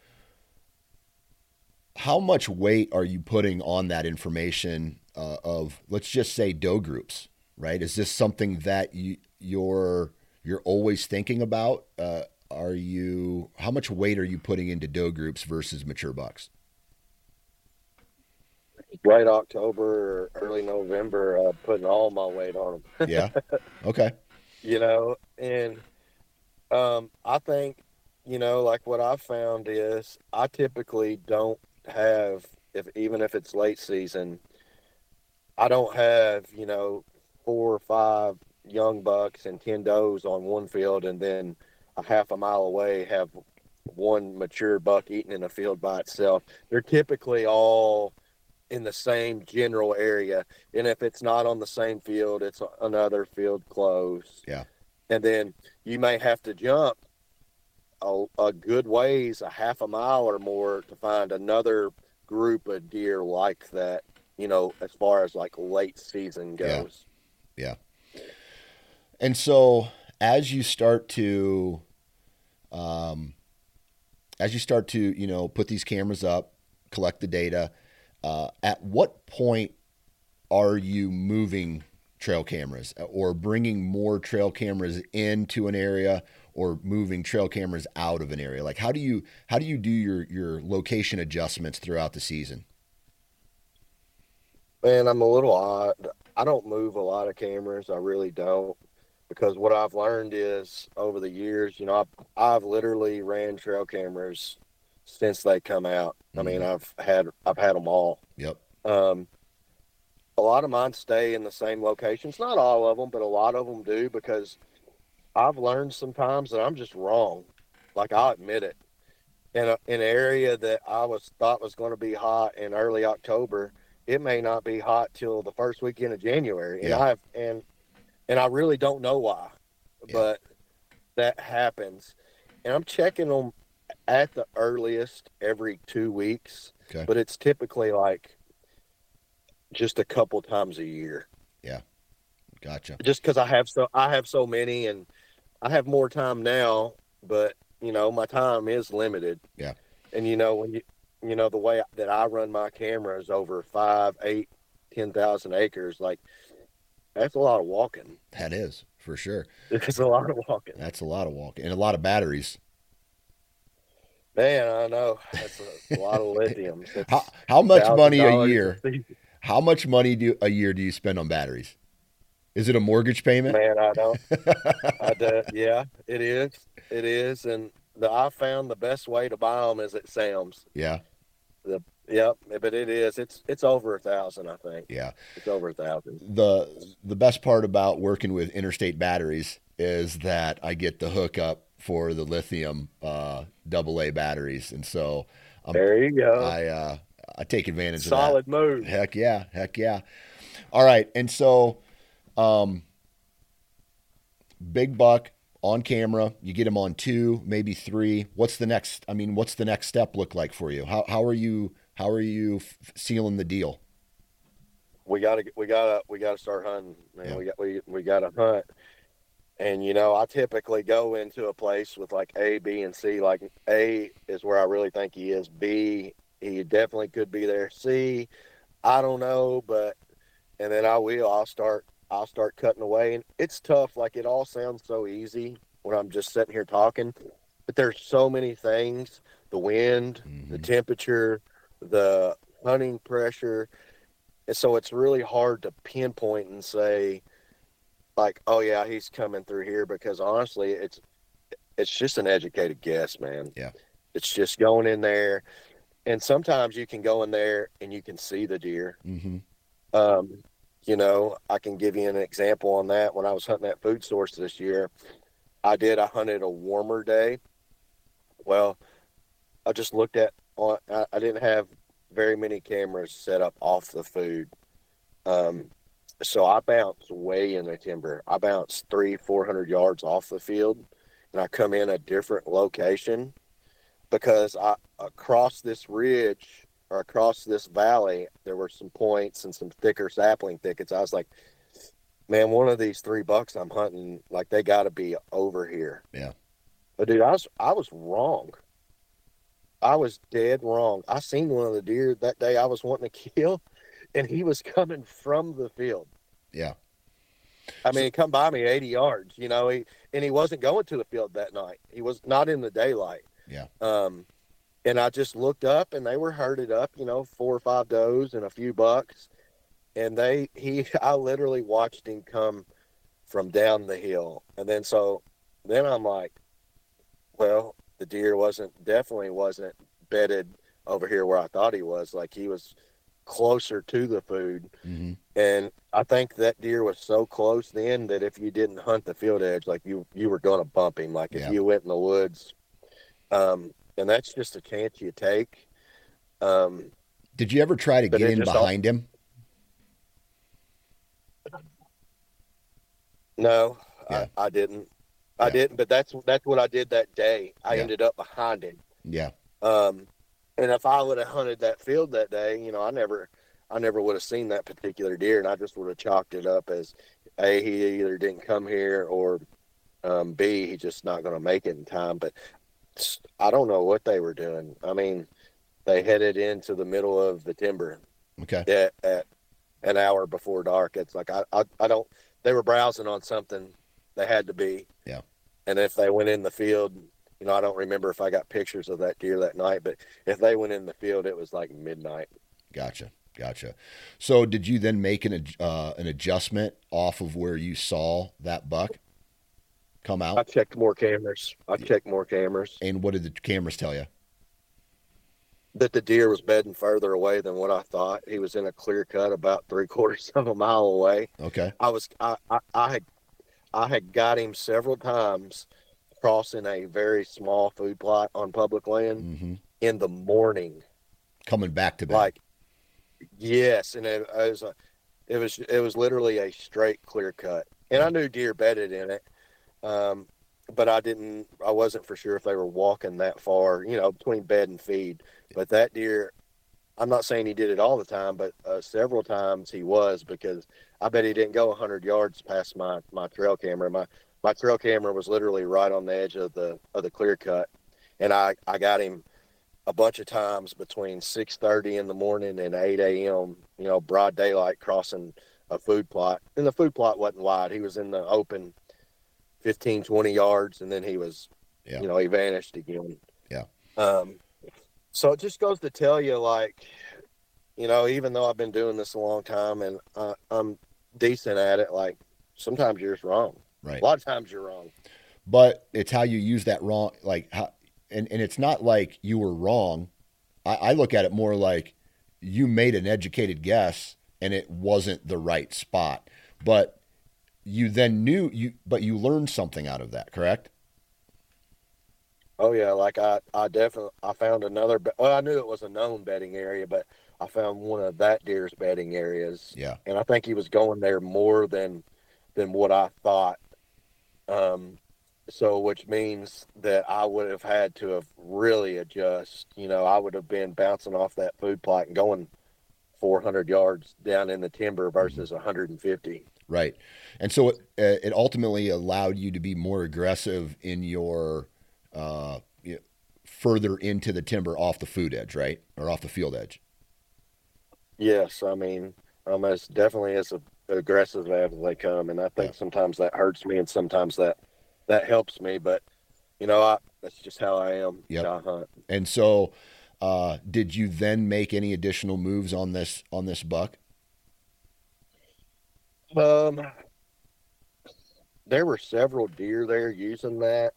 Speaker 1: how much weight are you putting on that information uh, of let's just say doe groups, right? Is this something that you you're you're always thinking about? Uh, are you how much weight are you putting into doe groups versus mature bucks?
Speaker 2: Right October or early November, uh, putting all my weight on them.
Speaker 1: Yeah. (laughs) Okay.
Speaker 2: you know and um i think you know like what i found is i typically don't have if even if it's late season i don't have you know four or five young bucks and 10 does on one field and then a half a mile away have one mature buck eating in a field by itself they're typically all in the same general area and if it's not on the same field it's another field close
Speaker 1: Yeah.
Speaker 2: and then you may have to jump a, a good ways a half a mile or more to find another group of deer like that you know as far as like late season goes.
Speaker 1: Yeah.
Speaker 2: goes
Speaker 1: And so as you start to um as you start to, you know, put these cameras up, collect the data, uh, at what point are you moving trail cameras or bringing more trail cameras into an area or moving trail cameras out of an area? Like how do you how do you do your your location adjustments throughout the season?
Speaker 2: Man, I'm a little odd. I don't move a lot of cameras. I really don't. Because what I've learned is over the years, you know, I've, I've literally ran trail cameras since they come out. I mean, I've had I've had them all.
Speaker 1: Yep.
Speaker 2: Um, a lot of mine stay in the same locations. Not all of them, but a lot of them do because I've learned sometimes that I'm just wrong. Like I'll admit it. In a, in an area that I was thought was going to be hot in early October, it may not be hot till the first weekend of January. And
Speaker 1: Yeah.
Speaker 2: I've and and I really don't know why,
Speaker 1: Yeah.
Speaker 2: but that happens. And I'm checking them at the earliest every two weeks,
Speaker 1: Okay.
Speaker 2: but it's typically like just a couple times a year.
Speaker 1: Yeah, gotcha.
Speaker 2: Just because I have so I have so many, and I have more time now, but you know my time is limited.
Speaker 1: Yeah.
Speaker 2: And you know when you you know the way that I run my cameras over five, eight, ten thousand acres, like that's a lot of walking.
Speaker 1: That is for sure. (laughs)
Speaker 2: It's a lot of walking.
Speaker 1: That's a lot of walking and a lot of batteries.
Speaker 2: Man, I know that's a, (laughs) lot of lithium. (laughs)
Speaker 1: How, how much money a year? How much money do a year do you spend on batteries? Is it a mortgage payment?
Speaker 2: Man, I don't. I do. Yeah, it is. It is, and the I found the best way to buy them is at Sam's.
Speaker 1: Yeah,
Speaker 2: Yep, but it is. It's it's over a thousand. I think
Speaker 1: yeah.
Speaker 2: it's over a thousand.
Speaker 1: The the best part about working with Interstate Batteries is that I get the hookup for the lithium uh, AA batteries, and so um,
Speaker 2: There you go.
Speaker 1: I uh, I take advantage
Speaker 2: Solid
Speaker 1: of that. Solid move. Heck yeah, heck yeah. All right, and so um, big buck on camera. You get him on two, maybe three. What's the next? I mean, what's the next step look like for you? How how are you how are you f- sealing the deal?
Speaker 2: We gotta we gotta we gotta start hunting. Man,
Speaker 1: Yeah.
Speaker 2: we got we we gotta hunt. And you know, I typically go into a place with like A, B, and C. Like A is where I really think he is. B, he definitely could be there. C, I don't know, but and then I will. I'll start. I'll start cutting away, and it's tough. Like it all sounds so easy when I'm just sitting here talking, but there's so many things the wind, the
Speaker 1: Mhm.
Speaker 2: temperature, the hunting pressure. And so it's really hard to pinpoint and say like, oh yeah, he's coming through here because honestly, it's it's just an educated guess, man.
Speaker 1: Yeah.
Speaker 2: It's just going in there and sometimes you can go in there and you can see the deer.
Speaker 1: Mm-hmm.
Speaker 2: Um, you know, I can give you an example on that. When I was hunting that food source this year, I did. I hunted a warmer day. Well, I just looked at. On, I, I didn't have very many cameras set up off the food, um, so I bounced way in the timber. I bounced three, four hundred yards off the field, and I come in a different location because I across this ridge or across this valley, there were some points and some thicker sapling thickets. I was like, man, one of these three bucks I'm hunting, like they got to be over here.
Speaker 1: Yeah.
Speaker 2: But dude, I was I was wrong. I was dead wrong. I seen one of the deer that day I was wanting to (laughs) kill, and he was coming from the field.
Speaker 1: Yeah.
Speaker 2: I mean, he come by me 80 yards, you know, he, and he wasn't going to the field that night. He was not in the daylight.
Speaker 1: Yeah.
Speaker 2: Um, and I just looked up and they were herded up, you know, four or five does and a few bucks. And they, (laughs) he, I literally watched him come from down the hill. And then so then I'm like, well, the deer wasn't, definitely wasn't bedded over here where I thought he was. Like he was closer to the food.
Speaker 1: Mm-hmm.
Speaker 2: And I think that deer was so close then that if you didn't hunt the field edge, like you you were going to bump him. Like if
Speaker 1: Yeah.
Speaker 2: you went in the woods, um, and that's just a chance you take. Um,
Speaker 1: Did you ever try to get in behind him?
Speaker 2: no,
Speaker 1: Yeah.
Speaker 2: I, I didn't. I
Speaker 1: Yeah.
Speaker 2: didn't. But that's that's what I did that day. I
Speaker 1: Yeah.
Speaker 2: ended up behind him.
Speaker 1: Yeah.
Speaker 2: Um, and if I would have hunted that field that day, you know, I never, I never would have seen that particular deer, and I just would have chalked it up as, a he either didn't come here or, um, b he's just not going to make it in time. But I don't know what they were doing. I mean, they headed into the middle of the timber
Speaker 1: Okay.
Speaker 2: at, at an hour before dark. It's like I, I, I don't. They were browsing on something. They had to be.
Speaker 1: Yeah.
Speaker 2: And if they went in the field, you know, I don't remember if I got pictures of that deer that night, but if they went in the field, it was like midnight.
Speaker 1: Gotcha. Gotcha. So did you then make an uh, an adjustment off of where you saw that buck come out?
Speaker 2: I checked more cameras. I checked more cameras.
Speaker 1: And what did the cameras tell you?
Speaker 2: That the deer was bedding further away than what I thought. He was in a clear cut about three quarters of a mile away.
Speaker 1: Okay.
Speaker 2: I was I, I, I had I had got him several times crossing a very small food plot on public land
Speaker 1: hmm
Speaker 2: in the morning.
Speaker 1: Coming back to back.
Speaker 2: Like yes, and it, it was a, it was it was literally a straight clear cut. And I knew deer bedded in it. Um but I didn't I wasn't for sure if they were walking that far, you know, between bed and feed. But that deer I'm not saying he did it all the time, but uh, several times he was because I bet he didn't go 100 yards past my my trail camera. My my trail camera was literally right on the edge of the of the clear cut, and I I got him a bunch of times between 6:30 in the morning and 8 a.m. You know, broad daylight crossing a food plot, and the food plot wasn't wide. He was in the open, 15 20 yards, and then he was,
Speaker 1: Yeah.
Speaker 2: you know, he vanished again.
Speaker 1: Yeah.
Speaker 2: Um, so it just goes to tell you, like, you know, even though I've been doing this a long time and uh, I'm decent at it, like sometimes you're just wrong.
Speaker 1: right.
Speaker 2: A lot of times you're wrong.
Speaker 1: but it's how you use that wrong like how and, and it's not like you were wrong I, I look at it more like you made an educated guess and it wasn't the right spot but you then knew you but you learned something out of that correct
Speaker 2: Oh yeah, like I, I definitely, I found another. Well, I knew it was a known bedding area, but I found one of that deer's bedding areas,
Speaker 1: yeah
Speaker 2: and I think he was going there more than, than what I thought. Um, so which means that I would have had to have really adjust. You know, I would have been bouncing off that food plot and going 400 yards down in the timber versus 150.
Speaker 1: right and so it, uh, it ultimately allowed you to be more aggressive in your uh you know, further into the timber off the food edge right or off the field edge
Speaker 2: Yes, I mean, I'm as definitely as aggressive as they come, and I think
Speaker 1: Yeah.
Speaker 2: sometimes that hurts me, and sometimes that that helps me. But you know, I That's just how I am. Yeah, hunt.
Speaker 1: And so, uh, did you then make any additional moves on this on this buck?
Speaker 2: Um, there were several deer there using that,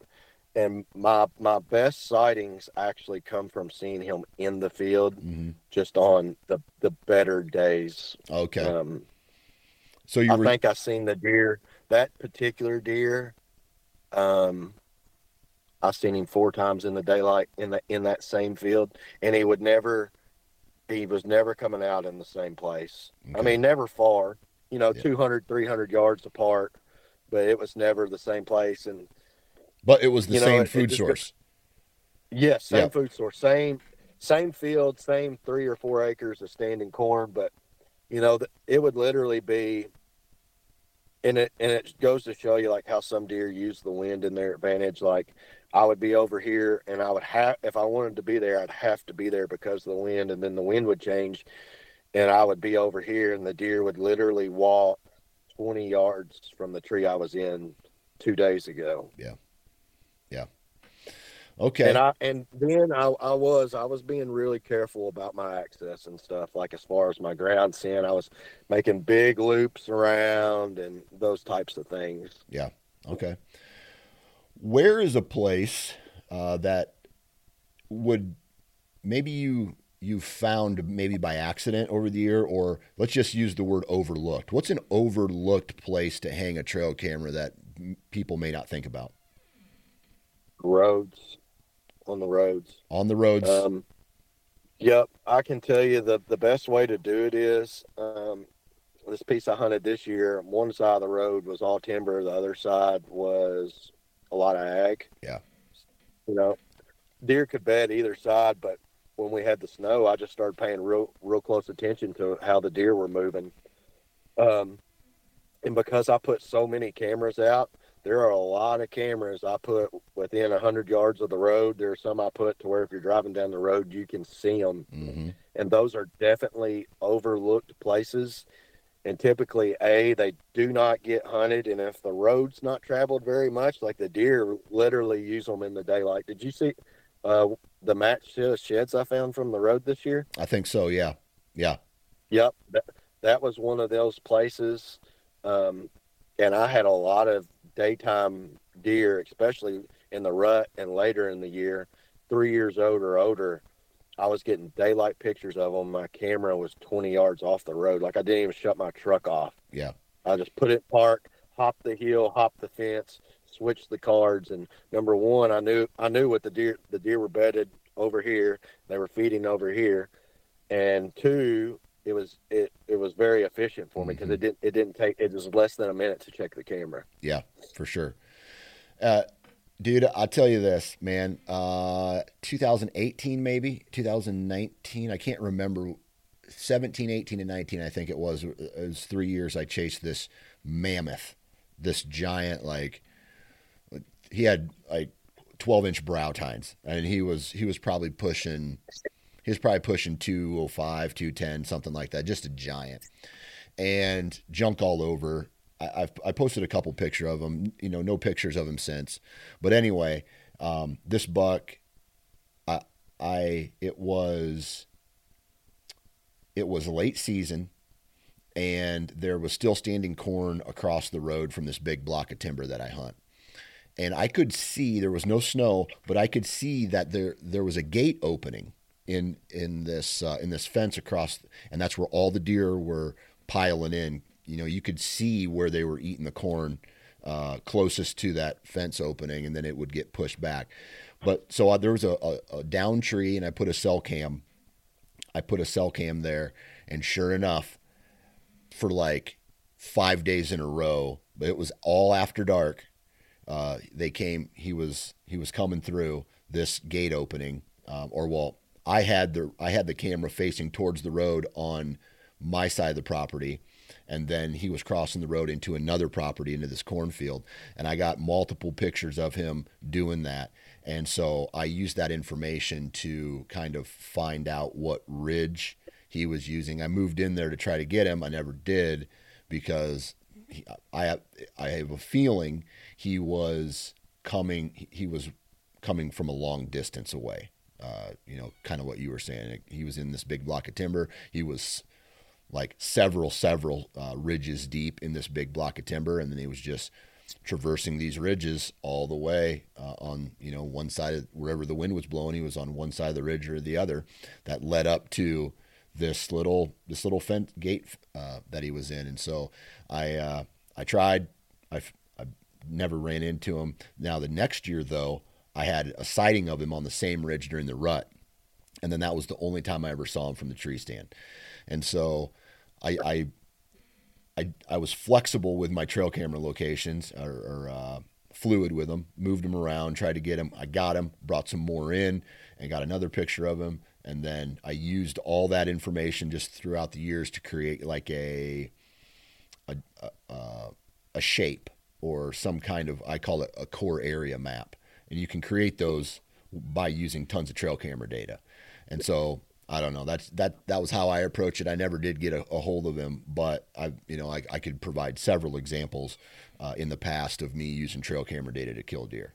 Speaker 2: and my my best sightings actually come from seeing him in the field,
Speaker 1: Mm-hmm.
Speaker 2: just on the the better days.
Speaker 1: Okay.
Speaker 2: Um,
Speaker 1: so you
Speaker 2: I
Speaker 1: were
Speaker 2: think I seen the deer that particular deer. Um, I seen him four times in the daylight in the in that same field, and he would never. He was never coming out in the same place. I mean, never far. You know,
Speaker 1: Yeah.
Speaker 2: 200, 300 yards apart, but it was never the same place. And
Speaker 1: but it was the
Speaker 2: you know,
Speaker 1: same
Speaker 2: it- it
Speaker 1: food
Speaker 2: just-
Speaker 1: source.
Speaker 2: yes, same
Speaker 1: Yeah.
Speaker 2: food source, same same field, same three or four acres of standing corn. But you know, it would literally be and it and it goes to show you like how some deer use the wind in their advantage. Like I would be over here, and I would have if I wanted to be there, I'd have to be there because of the wind, and then the wind would change, and I would be over here, and the deer would literally walk twenty yards from the tree I was in two days ago.
Speaker 1: Okay.
Speaker 2: And I and then I, I was I was being really careful about my access and stuff. Like as far as my ground scent, I was making big loops around and those types of things.
Speaker 1: Yeah. Okay. Where is a place uh, that would maybe you you found maybe by accident over the year, or let's just use the word overlooked. What's an overlooked place to hang a trail camera that m- people may not think about
Speaker 2: Roads on the roads.
Speaker 1: on the roads?
Speaker 2: Um, yep, I can tell you the the best way to do it is um, this piece I hunted this year. One side of the road was all timber, the other side was a lot of ag.
Speaker 1: Yeah.
Speaker 2: you know, deer could bed either side, but when we had the snow, I just started paying real real close attention to how the deer were moving. Um, and because I put so many cameras out, there are a lot of cameras I put within a hundred yards of the road. There are some I put to where if you're driving down the road, you can see them,
Speaker 1: hmm
Speaker 2: and those are definitely overlooked places. And typically, a they do not get hunted, and if the road's not traveled very much, like the deer literally use them in the daylight. Did you see uh, the match sheds I found from the road this year?
Speaker 1: I think so. Yeah. Yeah.
Speaker 2: Yep, that, that was one of those places. Um, and I had a lot of daytime deer, especially in the rut and later in the year, three years old or older. I was getting daylight pictures of them. My camera was 20 yards off the road. Like I didn't even shut my truck off.
Speaker 1: Yeah.
Speaker 2: I just put it park, hop the hill, hop the fence, switch the cards. And number one, I knew I knew what the deer the deer were bedded over here. They were feeding over here. And two, it was it it was very efficient for me because it didn't it didn't take it was less than a minute to check the camera.
Speaker 1: Yeah, for sure. Uh, dude, I'll tell you this, man. Uh, 2018, maybe 2019. I can't remember. 17, 18, and 19. I think it was. It was three years. I chased this mammoth, this giant. Like he had like 12 inch brow tines, and he was he was probably pushing. He was probably pushing 205, 210, something like that. Just a giant and junk all over. I, I've I posted a couple picture of him. You know, no pictures of him since. But anyway, um, this buck, I, I it was it was late season, and there was still standing corn across the road from this big block of timber that I hunt. And I could see there was no snow, but I could see that there there was a gate opening in in this uh, in this fence across, and that's where all the deer were piling in. You know, you could see where they were eating the corn uh, closest to that fence opening, and then it would get pushed back. But so uh, there was a, a, a down tree, and I put a cell cam. I put a cell cam there, and sure enough, for like five days in a row, but it was all after dark. Uh, they came. He was he was coming through this gate opening, um, or well, I had the I had the camera facing towards the road on my side of the property, and then he was crossing the road into another property into this cornfield, and I got multiple pictures of him doing that, and so I used that information to kind of find out what ridge he was using. I moved in there to try to get him. I never did because he, I I have a feeling he was coming he was coming from a long distance away. Uh, you know, kind of what you were saying. He was in this big block of timber. He was like several, several uh, ridges deep in this big block of timber, and then he was just traversing these ridges all the way uh, on you know one side of wherever the wind was blowing. He was on one side of the ridge or the other that led up to this little this little fence gate uh, that he was in, and so I uh, I tried. I I never ran into him. Now the next year though, I had a sighting of him on the same ridge during the rut, and then that was the only time I ever saw him from the tree stand, and so I I I, I was flexible with my trail camera locations or, or uh, fluid with them, moved them around, tried to get him. I got him, brought some more in, and got another picture of him. And then I used all that information just throughout the years to create like a a, a, a shape or some kind of I call it a core area map. And you can create those by using tons of trail camera data. And so I don't know. That's that that was how I approach it. I never did get a, a hold of him, but I you know I, I could provide several examples uh, in the past of me using trail camera data to kill deer.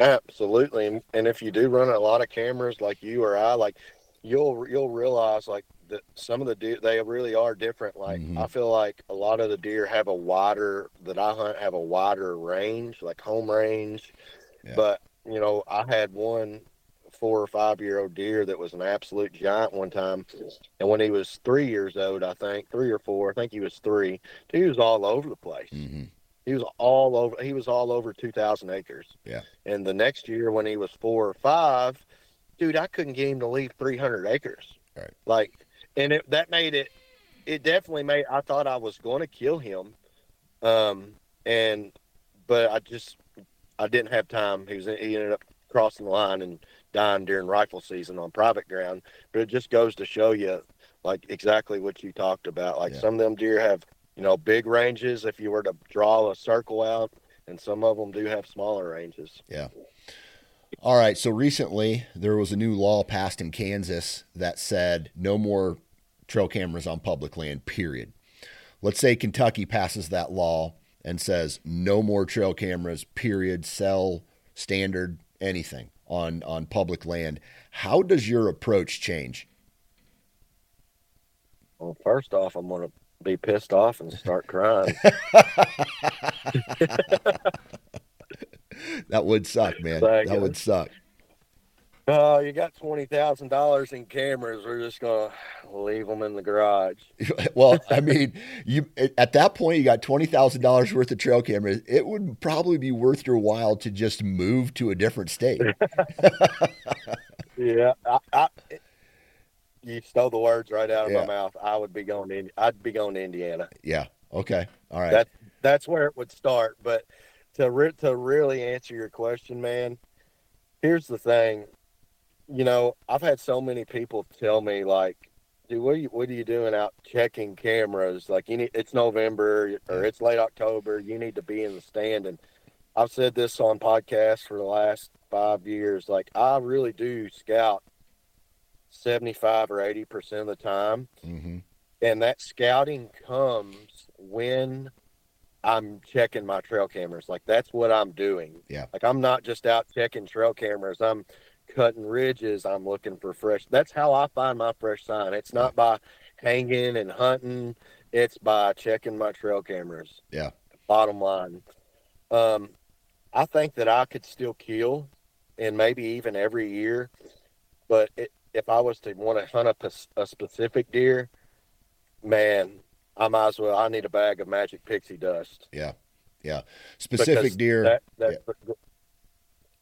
Speaker 2: Absolutely, and, and if you do run a lot of cameras like you or I, like you'll you'll realize like that some of the deer they really are different. Like
Speaker 1: Mhm.
Speaker 2: I feel like a lot of the deer have a wider that I hunt have a wider range, like home range.
Speaker 1: Yeah.
Speaker 2: But you know, I had one four or five year old deer that was an absolute giant one time, and when he was three years old, I think three or four, I think he was three. He was all over the place.
Speaker 1: hmm
Speaker 2: He was all over. He was all over two thousand acres.
Speaker 1: Yeah.
Speaker 2: And the next year, when he was four or five, dude, I couldn't get him to leave three hundred acres.
Speaker 1: Right.
Speaker 2: Like, and it that made it. It definitely made. I thought I was going to kill him, um, and but I just I didn't have time. He was he ended up crossing the line and dying during rifle season on private ground. But it just goes to show you, like exactly what you talked about. Like
Speaker 1: Yeah.
Speaker 2: some of them deer have you know, big ranges if you were to draw a circle out, and some of them do have smaller ranges.
Speaker 1: Yeah. All right. So recently, there was a new law passed in Kansas that said no more trail cameras on public land, period. Let's say Kentucky passes that law and says no more trail cameras, period, cell, standard, anything on, on public land. How does your approach change?
Speaker 2: Well, first off, I'm going to be pissed off and start crying. (laughs)
Speaker 1: That would suck, man. That would suck.
Speaker 2: Oh, you got twenty thousand dollars in cameras. We're just gonna leave them in the garage. (laughs)
Speaker 1: well, I mean, you at that point you got twenty thousand dollars worth of trail cameras. It would probably be worth your while to just move to a different state. (laughs)
Speaker 2: Yeah, I, I, you stole the words right out of
Speaker 1: Yeah.
Speaker 2: my mouth. I would be going to. I'd be going to Indiana.
Speaker 1: yeah. Okay. All right.
Speaker 2: That that's where it would start. But to re- to really answer your question, man, here's the thing. You know, I've had so many people tell me like, "Dude, what are you what are you doing out checking cameras? Like, you need it's November or it's late October. You need to be in the stand." And I've said this on podcasts for the last five years. Like, I really do scout seventy five or eighty percent of the time
Speaker 1: hmm
Speaker 2: and that scouting comes when I'm checking my trail cameras. Like that's what I'm doing.
Speaker 1: Yeah.
Speaker 2: Like I'm not just out checking trail cameras. I'm cutting ridges. I'm looking for fresh. That's how I find my fresh sign. It's not by hanging and hunting. It's by checking my trail cameras.
Speaker 1: Yeah.
Speaker 2: Bottom line. Um, I think that I could still kill, and maybe even every year. But it, if I was to want to hunt a, a specific deer, man, I might as well. I need a bag of magic pixie dust.
Speaker 1: Yeah. Yeah. Specific
Speaker 2: Because
Speaker 1: deer.
Speaker 2: That, that,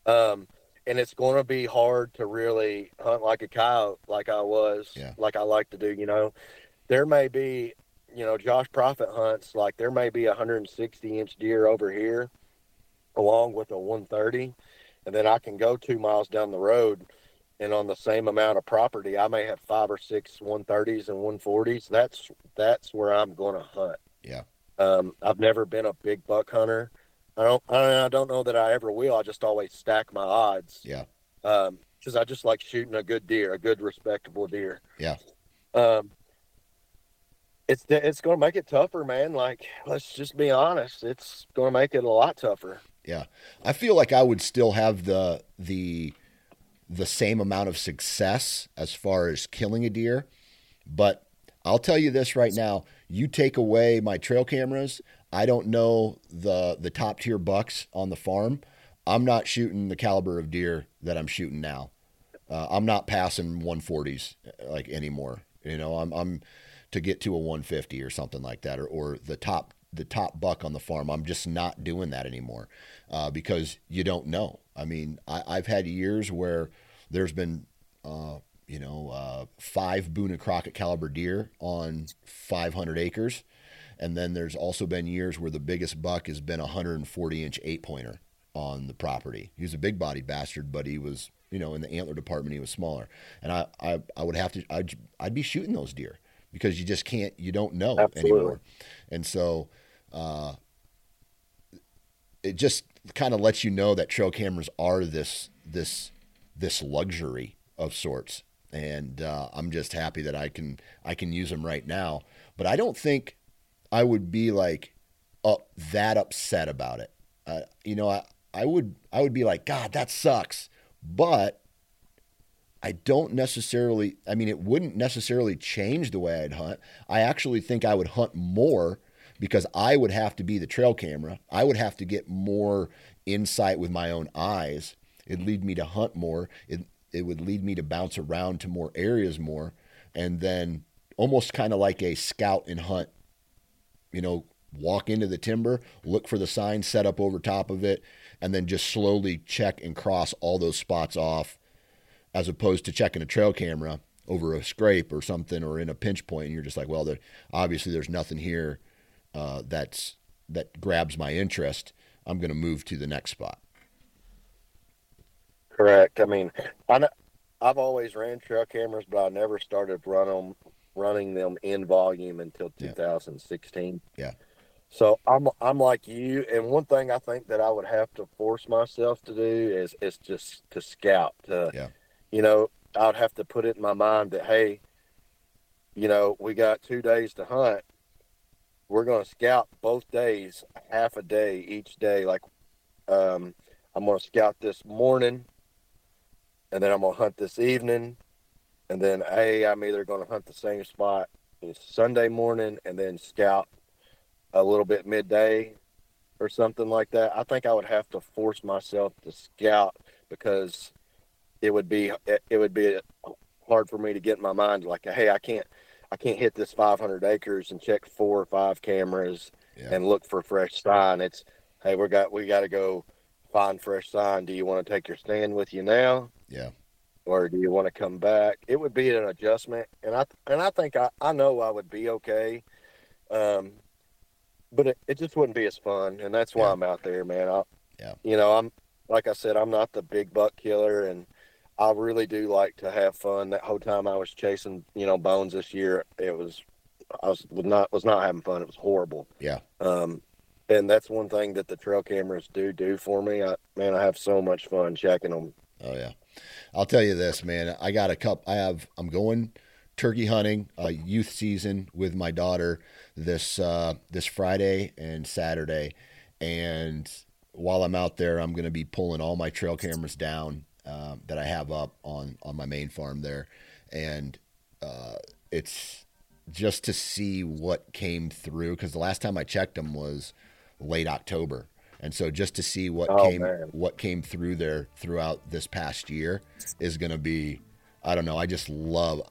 Speaker 2: Um, and it's going to be hard to really hunt like a coyote, like I was,
Speaker 1: Yeah.
Speaker 2: like I like to do. You know, there may be, you know, Josh Profitt hunts like there may be a 160 inch deer over here along with a 130, and then I can go two miles down the road, and on the same amount of property, I may have five or six 130s and 140s. That's that's where I'm going to hunt.
Speaker 1: Yeah.
Speaker 2: Um, I've never been a big buck hunter. I don't. I don't know that I ever will. I just always stack my odds.
Speaker 1: Yeah.
Speaker 2: Um, because I just like shooting a good deer, a good respectable deer.
Speaker 1: Yeah.
Speaker 2: Um, it's it's going to make it tougher, man. Like, let's just be honest. It's going to make it a lot tougher.
Speaker 1: Yeah, I feel like I would still have the the the same amount of success as far as killing a deer, but I'll tell you this right now: you take away my trail cameras, I don't know the the top tier bucks on the farm. I'm not shooting the caliber of deer that I'm shooting now. Uh, I'm not passing 140s like anymore. You know, I'm I'm to get to a 150 or something like that, or, or the top the top buck on the farm. I'm just not doing that anymore uh, because you don't know. I mean, I, have had years where there's been, uh, you know, uh, five Boone and Crockett caliber deer on 500 acres. And then there's also been years where the biggest buck has been a 140 inch eight pointer on the property. He was a big body bastard, but he was, you know, in the antler department, he was smaller. And I, I, I would have to, I'd, I'd be shooting those deer because you just can't, you don't know Absolutely. anymore. And so, uh, it just kind of lets you know that trail cameras are this, this, this luxury of sorts. And uh, I'm just happy that I can, I can use them right now. But I don't think I would be like up that upset about it. Uh, you know, I, I would I would be like, God, that sucks. But I don't necessarily I mean it wouldn't necessarily change the way I'd hunt. I actually think I would hunt more because I would have to be the trail camera. I would have to get more insight with my own eyes. It'd lead me to hunt more. It it would lead me to bounce around to more areas more and then almost kind of like a scout and hunt you know walk into the timber, look for the sign set up over top of it, and then just slowly check and cross all those spots off, as opposed to checking a trail camera over a scrape or something or in a pinch point, and you're just like, well, there, obviously there's nothing here uh, that's that grabs my interest. I'm going to move to the next spot.
Speaker 2: Correct. I mean, I know, I've always ran trail cameras, but I never started running running them in volume until 2016.
Speaker 1: Yeah. yeah.
Speaker 2: So I'm I'm like you, and one thing I think that I would have to force myself to do is is just to scout. To,
Speaker 1: yeah.
Speaker 2: You know, I would have to put it in my mind that hey, you know, we got two days to hunt. We're going to scout both days, half a day each day. Like, um, I'm going to scout this morning, and then I'm going to hunt this evening, and then hey, I'm either going to hunt the same spot Sunday morning and then scout a little bit midday or something like that. I think I would have to force myself to scout because it would be it would be hard for me to get in my mind like hey I can't I can't hit this 500 acres and check four or five cameras yeah. and look for fresh sign. It's hey we got we got to go find fresh sign. Do you want to take your stand with you now?
Speaker 1: Yeah.
Speaker 2: Or do you want to come back? It would be an adjustment, and I and I think I, I know I would be okay. Um, but it, it just wouldn't be as fun, and that's why yeah. I'm out there, man. I,
Speaker 1: yeah.
Speaker 2: You know, I'm like I said, I'm not the big buck killer, and I really do like to have fun. That whole time I was chasing, you know, bones this year, it was I was, was not was not having fun. It was horrible.
Speaker 1: Yeah.
Speaker 2: Um, and that's one thing that the trail cameras do do for me. I man, I have so much fun checking them.
Speaker 1: Oh yeah, I'll tell you this, man. I got a cup. I have. I'm going turkey hunting, uh, youth season with my daughter this uh, this Friday and Saturday, and while I'm out there, I'm going to be pulling all my trail cameras down um, that I have up on on my main farm there, and uh, it's just to see what came through because the last time I checked them was late October. And so just to see what
Speaker 2: oh,
Speaker 1: came
Speaker 2: man.
Speaker 1: what came through there throughout this past year is going to be I don't know, I just love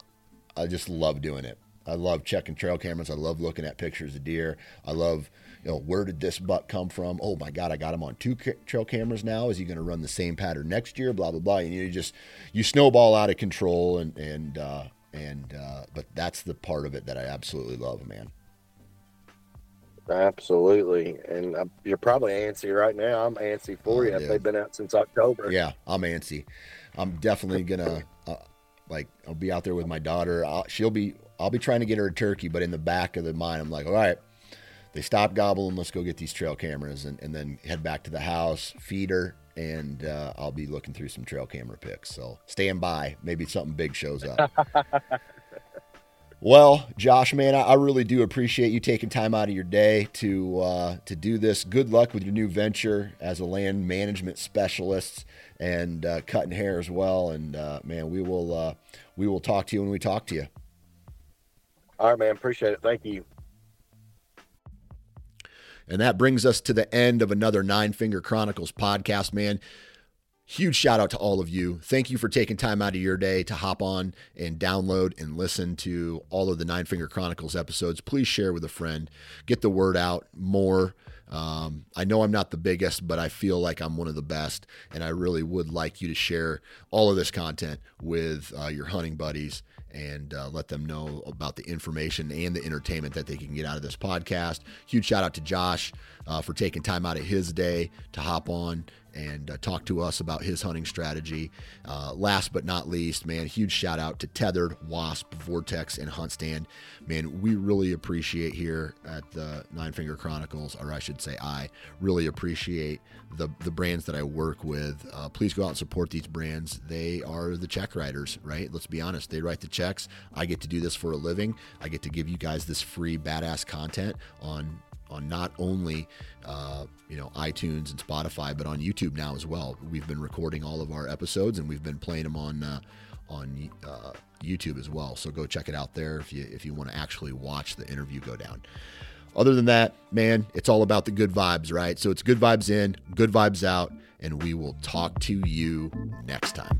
Speaker 1: I just love doing it. I love checking trail cameras. I love looking at pictures of deer. I love, you know, where did this buck come from? Oh my God, I got him on two ca- trail cameras now. Is he going to run the same pattern next year? Blah blah blah. And you just you snowball out of control, and and uh, and uh, but that's the part of it that I absolutely love, man.
Speaker 2: Absolutely, and uh, you're probably antsy right now. I'm antsy for you. They've been out since October.
Speaker 1: Yeah, I'm antsy. I'm definitely gonna uh, like I'll be out there with my daughter. I'll, she'll be I'll be trying to get her a turkey, but in the back of the mind, I'm like, all right, they stop gobbling. Let's go get these trail cameras and, and then head back to the house, feed her, and uh, I'll be looking through some trail camera pics. So stand by. Maybe something big shows up. (laughs) Well, Josh, man, I, I really do appreciate you taking time out of your day to uh, to do this. Good luck with your new venture as a land management specialist and uh, cutting hair as well. And uh, man, we will uh, we will talk to you when we talk to you.
Speaker 2: All right, man. Appreciate it. Thank you.
Speaker 1: And that brings us to the end of another Nine Finger Chronicles podcast, man. Huge shout out to all of you. Thank you for taking time out of your day to hop on and download and listen to all of the Nine Finger Chronicles episodes. Please share with a friend. Get the word out more. Um, I know I'm not the biggest, but I feel like I'm one of the best. And I really would like you to share all of this content with uh, your hunting buddies and uh, let them know about the information and the entertainment that they can get out of this podcast. Huge shout out to Josh uh, for taking time out of his day to hop on and uh, talk to us about his hunting strategy. Uh, last but not least, man, huge shout out to Tethered, Wasp, Vortex, and HuntStand. Man, we really appreciate here at the Nine Finger Chronicles, or I should say, I really appreciate the the brands that I work with. Uh, please go out and support these brands. They are the check writers, right? Let's be honest. They write the checks. I get to do this for a living. I get to give you guys this free badass content on on not only uh, you know iTunes and Spotify, but on YouTube now as well. We've been recording all of our episodes and we've been playing them on uh, on uh, YouTube as well. So go check it out there if you if you want to actually watch the interview go down. Other than that, man, it's all about the good vibes, right? So it's good vibes in, good vibes out, and we will talk to you next time.